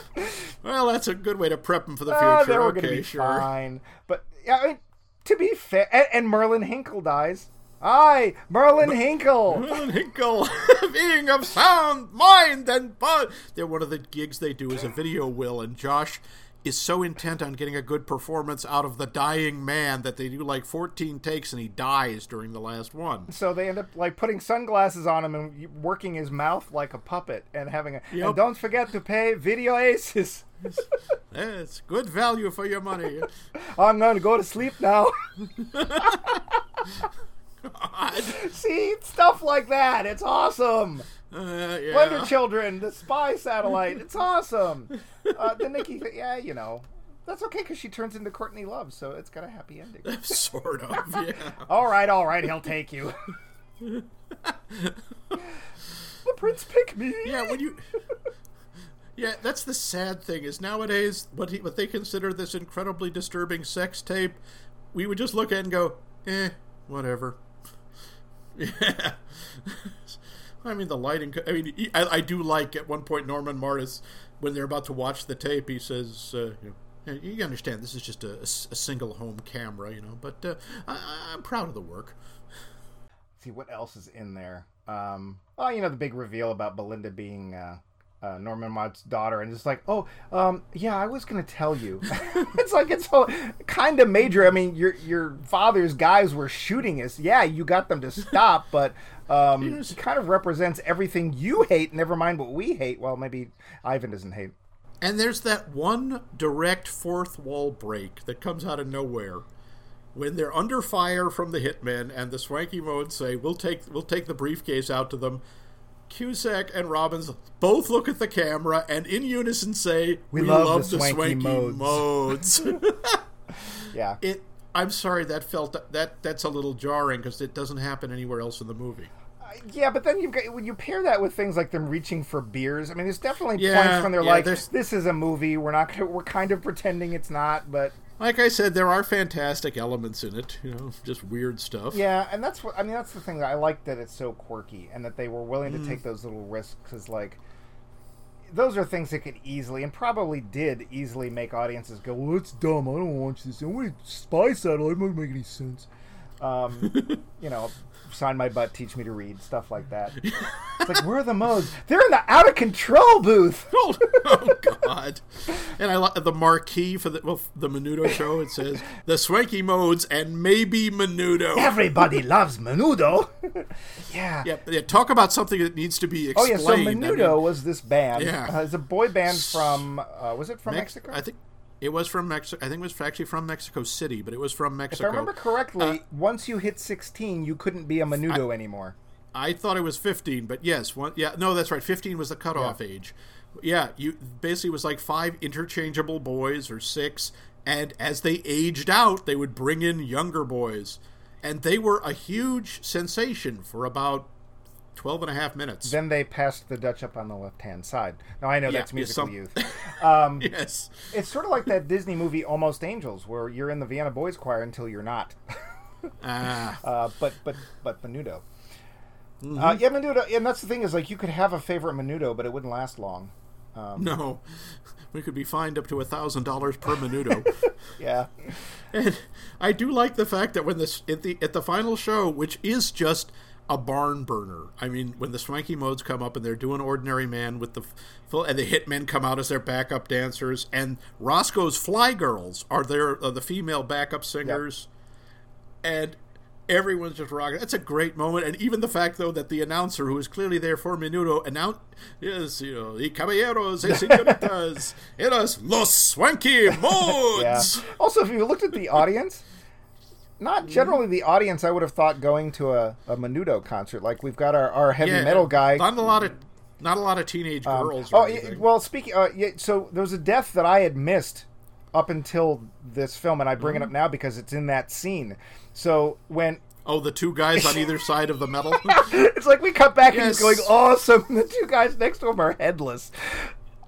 Well, that's a good way to prep them for the uh, future. they were okay, to be sure. fine. But yeah, I mean, to be fair, and, and Merlin Hinkle dies. Aye, Merlin Hinkle. <laughs> Merlin Hinkle, being of sound mind and body. They're one of the gigs they do is a video will, and Josh, is so intent on getting a good performance out of the dying man that they do like 14 takes and he dies during the last one. So they end up like putting sunglasses on him and working his mouth like a puppet and having a. Yep. And don't forget to pay Video Aces. <laughs> It's good value for your money. <laughs> I'm going to go to sleep now. <laughs> God. <laughs> See stuff like that. It's awesome. Uh, yeah. Wonder Children, the spy satellite. It's awesome. Uh, the Nikki, thing, yeah, you know, that's okay because she turns into Courtney Love, so it's got a happy ending. <laughs> sort of, yeah. <laughs> all right, all right, he'll take you. the prince pick me. Yeah, when you. Yeah, that's the sad thing is nowadays what he, what they consider this incredibly disturbing sex tape, we would just look at it and go, eh, whatever. Yeah. <laughs> I mean the lighting. I mean, I, I do like at one point Norman Martis when they're about to watch the tape. He says, uh, you, know, "You understand this is just a single home camera, you know." But uh, I, I'm proud of the work. see what else is in there. Um, oh, you know the big reveal about Belinda being uh, uh, Norman Mart's daughter, and it's like, oh, um, yeah, I was gonna tell you. <laughs> it's like it's so kind of major. I mean, your your father's guys were shooting us. Yeah, you got them to stop, <laughs> but um, he kind of represents everything you hate. Never mind what we hate. Well, maybe Ivan doesn't hate. And there's that one direct fourth wall break that comes out of nowhere when they're under fire from the hitmen and the swanky modes say, "We'll take we'll take the briefcase out to them." Cusack and Robbins both look at the camera and in unison say, "We, love the the swanky swanky, modes." modes." <laughs> <laughs> Yeah, it. I'm sorry that felt that that's a little jarring because it doesn't happen anywhere else in the movie. Uh, yeah, but then you've got when you pair that with things like them reaching for beers. I mean, there's definitely Yeah, points when they're yeah, like, there's- "This is a movie. We're not. Gonna, we're kind of pretending it's not." But Like I said, there are fantastic elements in it. You know, just weird stuff. yeah, and that's what I mean. That's the thing that I like that it's so quirky and that they were willing Mm. to take those little risks because, like, those are things that could easily and probably did easily make audiences go, "Well, it's dumb. I don't watch this. And wait, spy satellite It doesn't make any sense." Um, <laughs> you know, sign my butt, teach me to read, stuff like that. It's like, where are the modes? They're in the out of control booth. <laughs> Oh, oh God! And I like the marquee for the well, the Menudo show. It says the swanky modes and maybe Menudo. Everybody loves Menudo. <laughs> yeah. Yeah, yeah, talk about something that needs to be explained. Oh yeah, so I Menudo mean, was this band. Yeah. Uh, it's a boy band from uh, was it from Mex- Mexico? I think it was from Mexico. I think it was actually from Mexico City, but it was from Mexico. if I remember correctly, Uh, once you hit 16, you couldn't be a Menudo anymore. I thought it was 15, but yes, one, yeah, no, that's right. 15 was the cutoff age. Yeah, you basically it was like five interchangeable boys or six, and as they aged out, they would bring in younger boys, and they were a huge sensation for about 12 and a half minutes. Then they passed the Dutch up on the left hand side. Now I know Yeah, that's musical some- youth. <laughs> Um, yes, it's sort of like that Disney movie Almost Angels, where you're in the Vienna Boys Choir until you're not. <laughs> ah, Uh, but but but Menudo. Mm-hmm. Uh, yeah, Menudo, and that's the thing is like you could have a favorite Menudo, but it wouldn't last long. no, we could be fined up to a thousand dollars per Menudo. <laughs> Yeah. And I do like the fact that when this at the at the final show, which is just a barn burner. I mean, when the swanky modes come up and they're doing Ordinary Man with the full, and the hitmen come out as their backup dancers, and Roscoe's Fly Girls are their are the female backup singers, and everyone's just rocking. That's a great moment, and even the fact though that the announcer, who is clearly there for Menudo, announced, yes, you know, the caballeros y señoritas, eras los swanky <laughs> modes. Yeah. Also, if you looked at the audience, not generally the audience I would have thought going to a, a Menudo concert. Like we've got our, our heavy metal guy. Not a lot of, not a lot of teenage girls. oh, or yeah, anything. well, speaking. Uh, yeah, so there was a death that I had missed up until this film, and I bring Mm-hmm. it up now because it's in that scene. So when oh, the two guys on either <laughs> side of the metal. it's like we cut back and he's going awesome, <laughs> the two guys next to him are headless.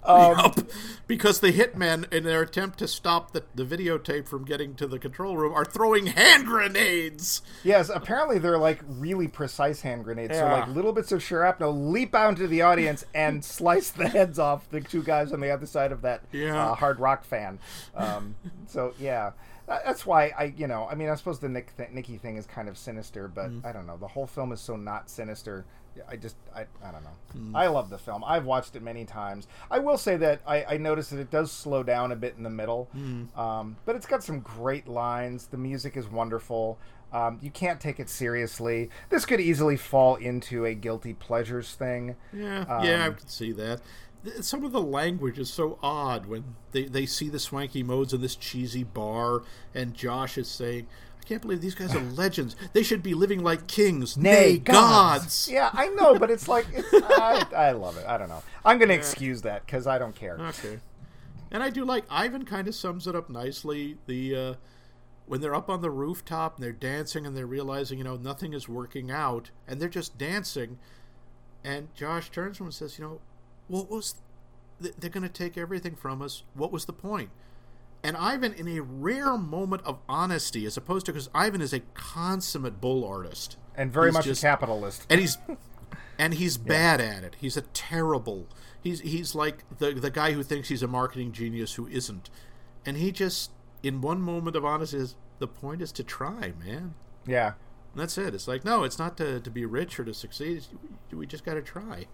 Um, Yup. Because the hitmen, in their attempt to stop the, the videotape from getting to the control room, are throwing hand grenades. Yes, apparently they're like really precise hand grenades. So Yeah. like little bits of shrapnel leap out into the audience and <laughs> slice the heads off the two guys on the other side of that Yeah. uh, hard rock fan. Um, <laughs> so yeah, that's why I you know I mean I suppose the Nick th- Nicky thing is kind of sinister, but Mm. I don't know the whole film is so not sinister I just I, I don't know. I love the film. I've watched it many times. I will say that I, I noticed that it does slow down a bit in the middle, um, but it's got some great lines. The music is wonderful. Um, you can't take it seriously. This could easily fall into a guilty pleasures thing. Yeah, yeah, I can see that. Some of the language is so odd when they, they see the swanky modes in this cheesy bar, and Josh is saying, can't believe these guys are <sighs> legends. They should be living like kings, nay, gods. Yeah, I know, but it's like it's, I, <laughs> I love it. I don't know. I'm going to excuse that because I don't care. Okay. And I do like Ivan kind of sums it up nicely. The uh, when they're up on the rooftop and they're dancing and they're realizing you know nothing is working out and they're just dancing, and Josh turns to him and says, you know, what was th- they're going to take everything from us? What was the point? And Ivan, in a rare moment of honesty, as opposed to because Ivan is a consummate bull artist And very He's much just- a capitalist. and he's <laughs> and he's bad at it. He's a terrible. He's he's like the the guy who thinks he's a marketing genius who isn't, and he just in one moment of honesty is the point is to try, man. Yeah. And that's it. It's like no, it's not to to be rich or to succeed. It's- We just got to try.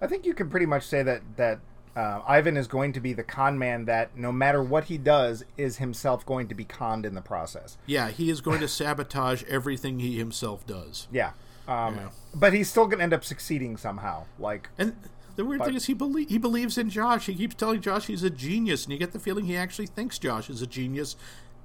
I think you can pretty much say that that uh, Ivan is going to be the con man that no matter what he does is himself going to be conned in the process. Yeah, he is going to sabotage everything he himself does. Yeah. Um, Yeah. But he's still going to end up succeeding somehow. Like, And the weird thing is, he belie- he believes in Josh. He keeps telling Josh he's a genius, and you get the feeling he actually thinks Josh is a genius,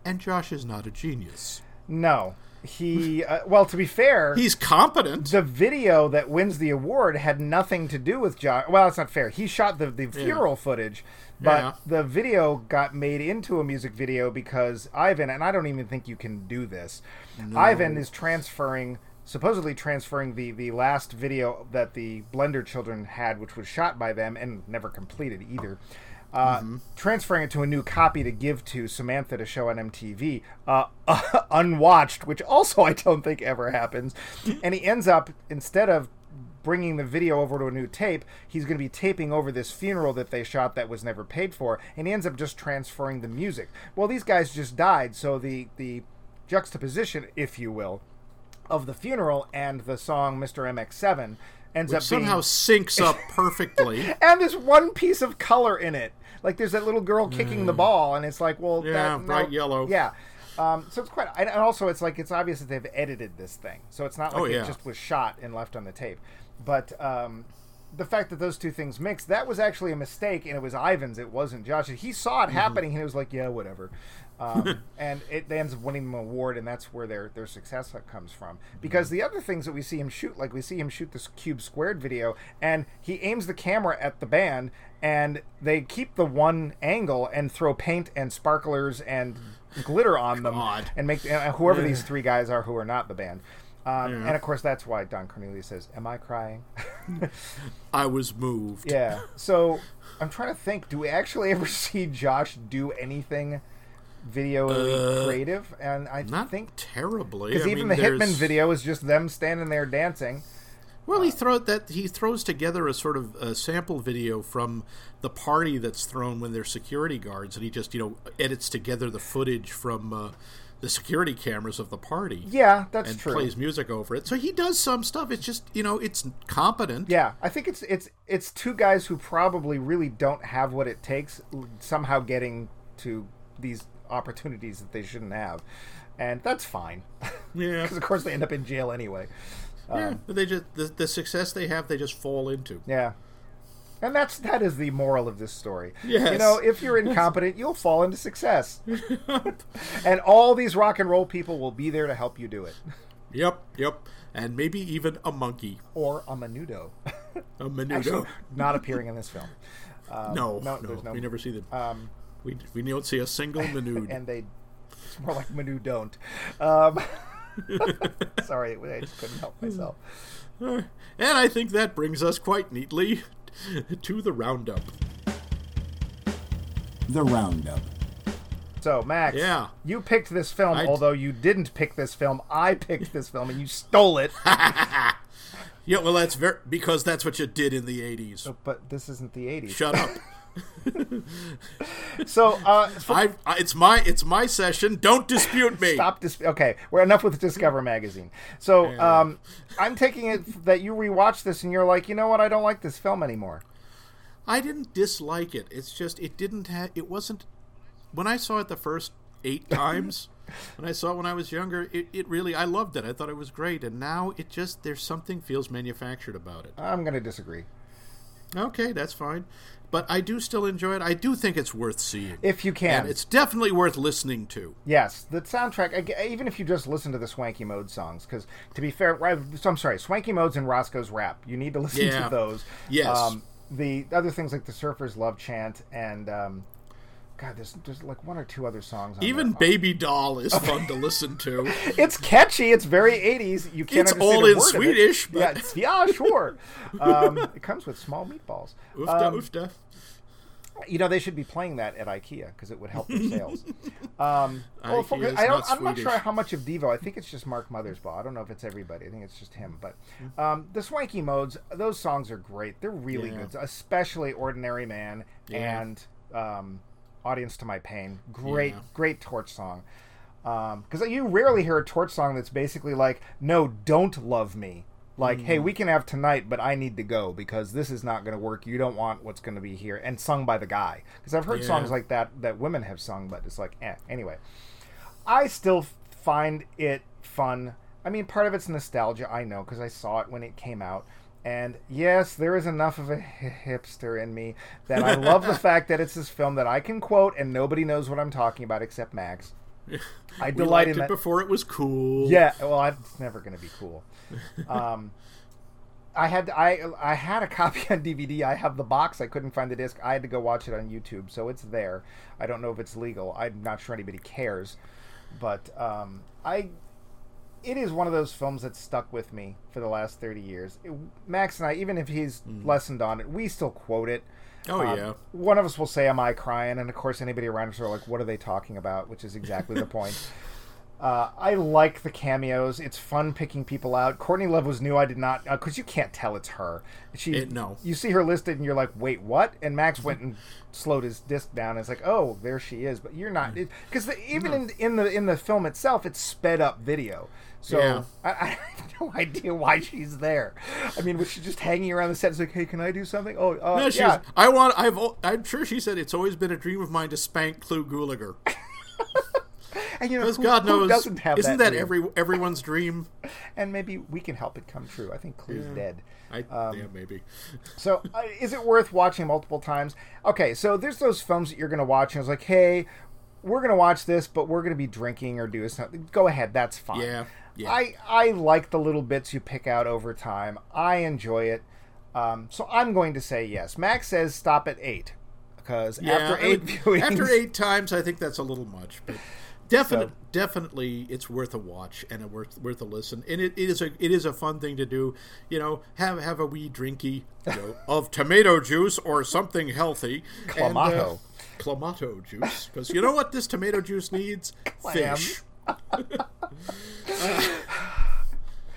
and Josh is not a genius. no. He, uh, well, to be fair, He's competent. the video that wins the award had nothing to do with Josh. Well, it's not fair. He shot the, the funeral footage, but Yeah. the video got made into a music video because Ivan, and I don't even think you can do this. Ivan is transferring, supposedly transferring the, the last video that the Blender children had, which was shot by them and never completed either. Uh, Transferring it to a new copy to give to Samantha to show on MTV, uh, <laughs> unwatched, which also I don't think ever happens. And he ends up instead of bringing the video over to a new tape, he's going to be taping over this funeral that they shot that was never paid for, and he ends up just transferring the music. Well, these guys just died, so the the juxtaposition, if you will, of the funeral and the song Mr. MX7 ends up somehow being syncs up <laughs> perfectly. and there's one piece of color in it. Like there's that little girl kicking the ball, and it's like, well, Mm. Yeah, that, no- bright yellow. Yeah. Um, so it's quite, and also it's like it's obvious that they've edited this thing, so it's not like Oh, it just was shot and left on the tape. But um, the fact that those two things mixed, that was actually a mistake, and it was Ivan's, it wasn't Josh. He saw Mm-hmm. it happening, and he was like, yeah, whatever. Um, <laughs> and it they ends up winning them an award, and that's where their their success comes from. Because the other things that we see him shoot, like we see him shoot this cube squared video, and he aims the camera at the band, and they keep the one angle and throw paint and sparklers and glitter on them, God. and make and whoever these three guys are who are not the band. Um, Yeah. And of course, that's why Don Cornelius says, "Am I crying?" <laughs> I was moved. yeah. So I'm trying to think. Do we actually ever <laughs> see Josh do anything video Uh, creative? And I Not think terribly. because even mean, the Hitman there's- video is just them standing there dancing. Well, he throw that he throws together a sort of a sample video from the party that's thrown when they're security guards, and he just you know edits together the footage from uh, the security cameras of the party. Yeah, that's and true. plays music over it. So he does some stuff. It's just you know it's competent. Yeah, I think it's it's it's two guys who probably really don't have what it takes somehow getting to these opportunities that they shouldn't have, and that's fine <laughs> yeah. because of course they end up in jail anyway. yeah. But they just the, the success they have, they just fall into. Yeah. And that's that is the moral of this story. Yes. You know, if you're <laughs> incompetent, you'll fall into success. <laughs> and all these rock and roll people will be there to help you do it. Yep, yep, and maybe even a monkey, Or a menudo. a menudo. Actually, not appearing in this film. no, no, no, there's no- we never see them. Um, we we don't see a single <laughs> menudo. and they it's more like menu don't. Um, <laughs> sorry, I just couldn't help myself. <laughs> and I think that brings us quite neatly to the roundup. The Roundup. So, Max, Yeah. you picked this film, I- although you didn't pick this film. I picked this film, and you stole it. Yeah, well, that's very because that's what you did in the '80s. but this isn't the 80s. Shut up. <laughs> So, uh, I, I, it's my it's my session. Don't dispute me. stop. Dis- okay, we're enough with Discover magazine. So, um, I'm taking it that you rewatched this and you're like, you know what? I don't like this film anymore. I didn't dislike it. It's just it didn't have. It wasn't. When I saw it the first eight <laughs> times, when I saw it when I was younger, it, it really I loved it. I thought it was great, and now it just there's something feels manufactured about it. I'm going to disagree. Okay, that's fine, but I do still enjoy it. I do think it's worth seeing. If you can, and it's definitely worth listening to. Yes, the soundtrack. Even if you just listen to the Swanky Mode songs, because to be fair, so I'm sorry, Swanky Modes and Roscoe's Rap. You need to <laughs> listen Yeah. to those. Yes. the other things like the Surfers Love Chant and um, God, there's there's like one or two other songs. On Even. Baby Doll is fun to listen to. <laughs> it's catchy. It's very 80s. You can't It's all in. Swedish, but- Yeah, it's- yeah, sure. um, it comes with small meatballs. <laughs> Oofda, Um, oofda. You know, they should be playing that at IKEA because it would help their sales. <laughs> um, well, is I don't, not I'm not sure how much of Devo. I think it's just Mark Mothersbaugh. I don't know if it's everybody. I think it's just him. But um, the Swanky Modes, those songs are great. They're really Yeah. good, especially Ordinary Man Yeah. and um, Audience to My Pain. Great, Yeah. great Torch song. Because you rarely hear a Torch song that's basically like, "No, don't love me." Like, hey, Mm-hmm. we can have tonight, but I need to go because this is not going to work. You don't want what's going to be here, and sung by the guy. Because I've heard Yeah. songs like that that women have sung, but it's like, eh. Anyway, I still find it fun. I mean, part of it's nostalgia, I know, because I saw it when it came out. And yes, there is enough of a hipster in me that I love the <laughs> fact that it's this film that I can quote and nobody knows what I'm talking about except Max. <laughs> I delight in it that. before it was cool. Yeah, well, I- it's never going to be cool. Um, <laughs> I had I I had a copy on DVD. I have the box. I couldn't find the disc. I had to go watch it on YouTube, so it's there. I don't know if it's legal. I'm not sure anybody cares, but um, I. It is one of those films that stuck with me for the last thirty years. It- Max and I, even if he's lessened on it, we still quote it. Oh Um, yeah. One of us will say, "Am I crying?" And of course, anybody around us are like, "What are they talking about?" Which is exactly the point. <laughs> Uh, I like the cameos. It's fun picking people out. Courtney Love was new. I did not because you can't tell it's her. She It- no. You see her listed, and you're like, "Wait, what?" And Max went and slowed his disc down. And it's like, "Oh, there she is." But you're not because even in in the in the film itself, it's sped up video. So Yeah. I, I <laughs> have no idea why she's there. I mean, was she just hanging around the set? It's like, "Hey, can I do something?" Oh, uh, Yeah, yeah. was- I want. I've. I'm sure she said it's always been a dream of mine to spank Clu Gulager. <laughs> And you know, who, God knows, doesn't have isn't that, that, every everyone's dream? <laughs> And maybe we can help it come true. I think Clu's dead. I Um, yeah, maybe. So, uh, is it worth watching multiple times? Okay, so there's those films that you're going to watch, and it's like, hey, we're going to watch this, but we're going to be drinking or doing something. Go ahead, that's fine. Yeah, yeah. I I like the little bits you pick out over time. I enjoy it. Um, so I'm going to say yes. Max says stop at eight because Yeah, after eight would- viewings, after eight times, I think that's a little much, but definitely, <laughs> So- definitely, it's worth a watch and a worth worth a listen. And it, it is a it is a fun thing to do. You know, have have a wee drinky you know, <laughs> of tomato juice or something healthy. and, uh, Clamato. Clamato juice, because you know what this tomato juice needs? Clam. Fish. <laughs> if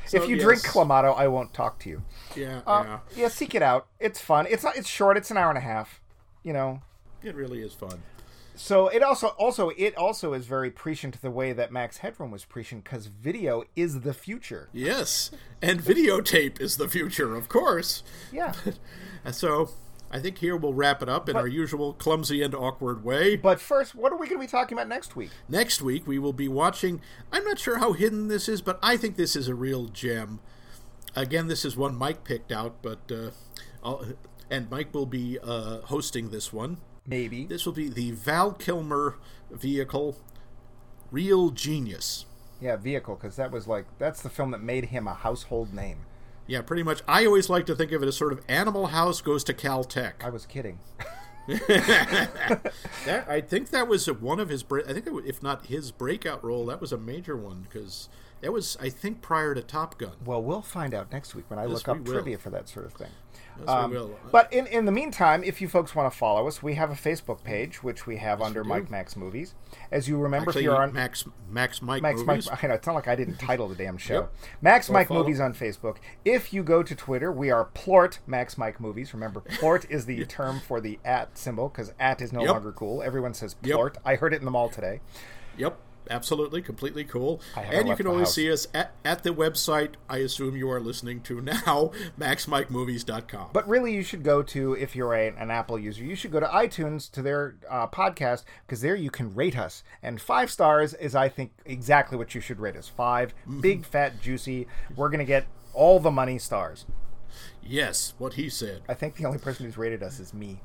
So, you drink clamato, I won't talk to you. Yeah, Uh, yeah, yeah, seek it out. It's fun. It's not. It's short. It's an hour and a half. You know, it really is fun. So it also also it also is very prescient the way that Max Headroom was prescient because video is the future. Yes, and videotape is the future, of course. Yeah. <laughs> So I think here we'll wrap it up in our usual clumsy and awkward way. but first, what are we going to be talking about next week? Next week we will be watching. I'm not sure how hidden this is, but I think this is a real gem. Again, this is one Mike picked out, but uh, I'll, and Mike will be uh, hosting this one. Maybe. This will be the Val Kilmer vehicle, Real Genius. Yeah, vehicle because that was like that's the film that made him a household name. Yeah, pretty much. I always like to think of it as sort of Animal House goes to Caltech. I was kidding. <laughs> That I think that was one of his. I think it, wa- if not his breakout role, that was a major one because That was, I think, prior to Top Gun. Well, we'll find out next week when I Yes, look up trivia for that sort of thing. Yes, Um, we will. But in, in the meantime, if you folks want to follow us, we have a Facebook page which we have under we. Mike Max Movies. As you remember, Actually, if you're on Max Max Mike Max movies. Mike, I know it's not like I didn't title the damn <laughs> show. Yep. Max Mike follow. Movies on Facebook. If you go to Twitter, we are Plort Max Mike Movies. Remember, Plort is the <laughs> term for the at symbol because at is no Yep. longer cool. Everyone says. Plort. I heard it in the mall today. Yep, absolutely, completely cool. And you can always house. see us at, at the website. I assume you are listening to now, <laughs> MaxMikeMovies.com. But really, you should go to, if you're a, an Apple user, you should go to iTunes to their uh, podcast because there you can rate us. And five stars is, I think, exactly what you should rate us. 5 Mm-hmm. <laughs> big, fat, juicy. We're going to get all the money stars. yes, what he said. I think the only person who's rated us is me.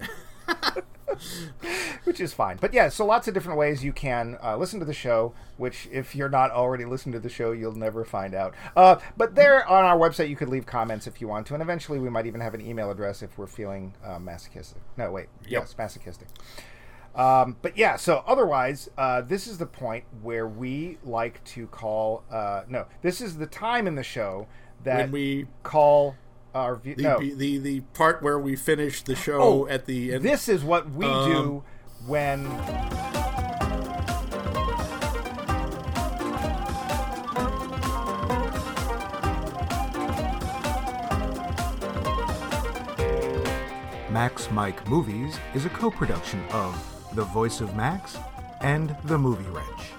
<laughs> which is fine. But yeah, so lots of different ways you can uh, listen to the show, which if you're not already listening to the show, you'll never find out. Uh, but there on our website, you could leave comments if you want to, and eventually we might even have an email address if we're feeling uh, masochistic. No, wait, yes, masochistic. Um, but yeah, so otherwise, uh, this is the point where we like to call. Uh, no, this is the time in the show that When we call our view. the, no, the the part where we finish the show Oh, at the end. this is what we Um, do when Max Mike Movies is a co production of The Voice of Max and The Movie Wrench.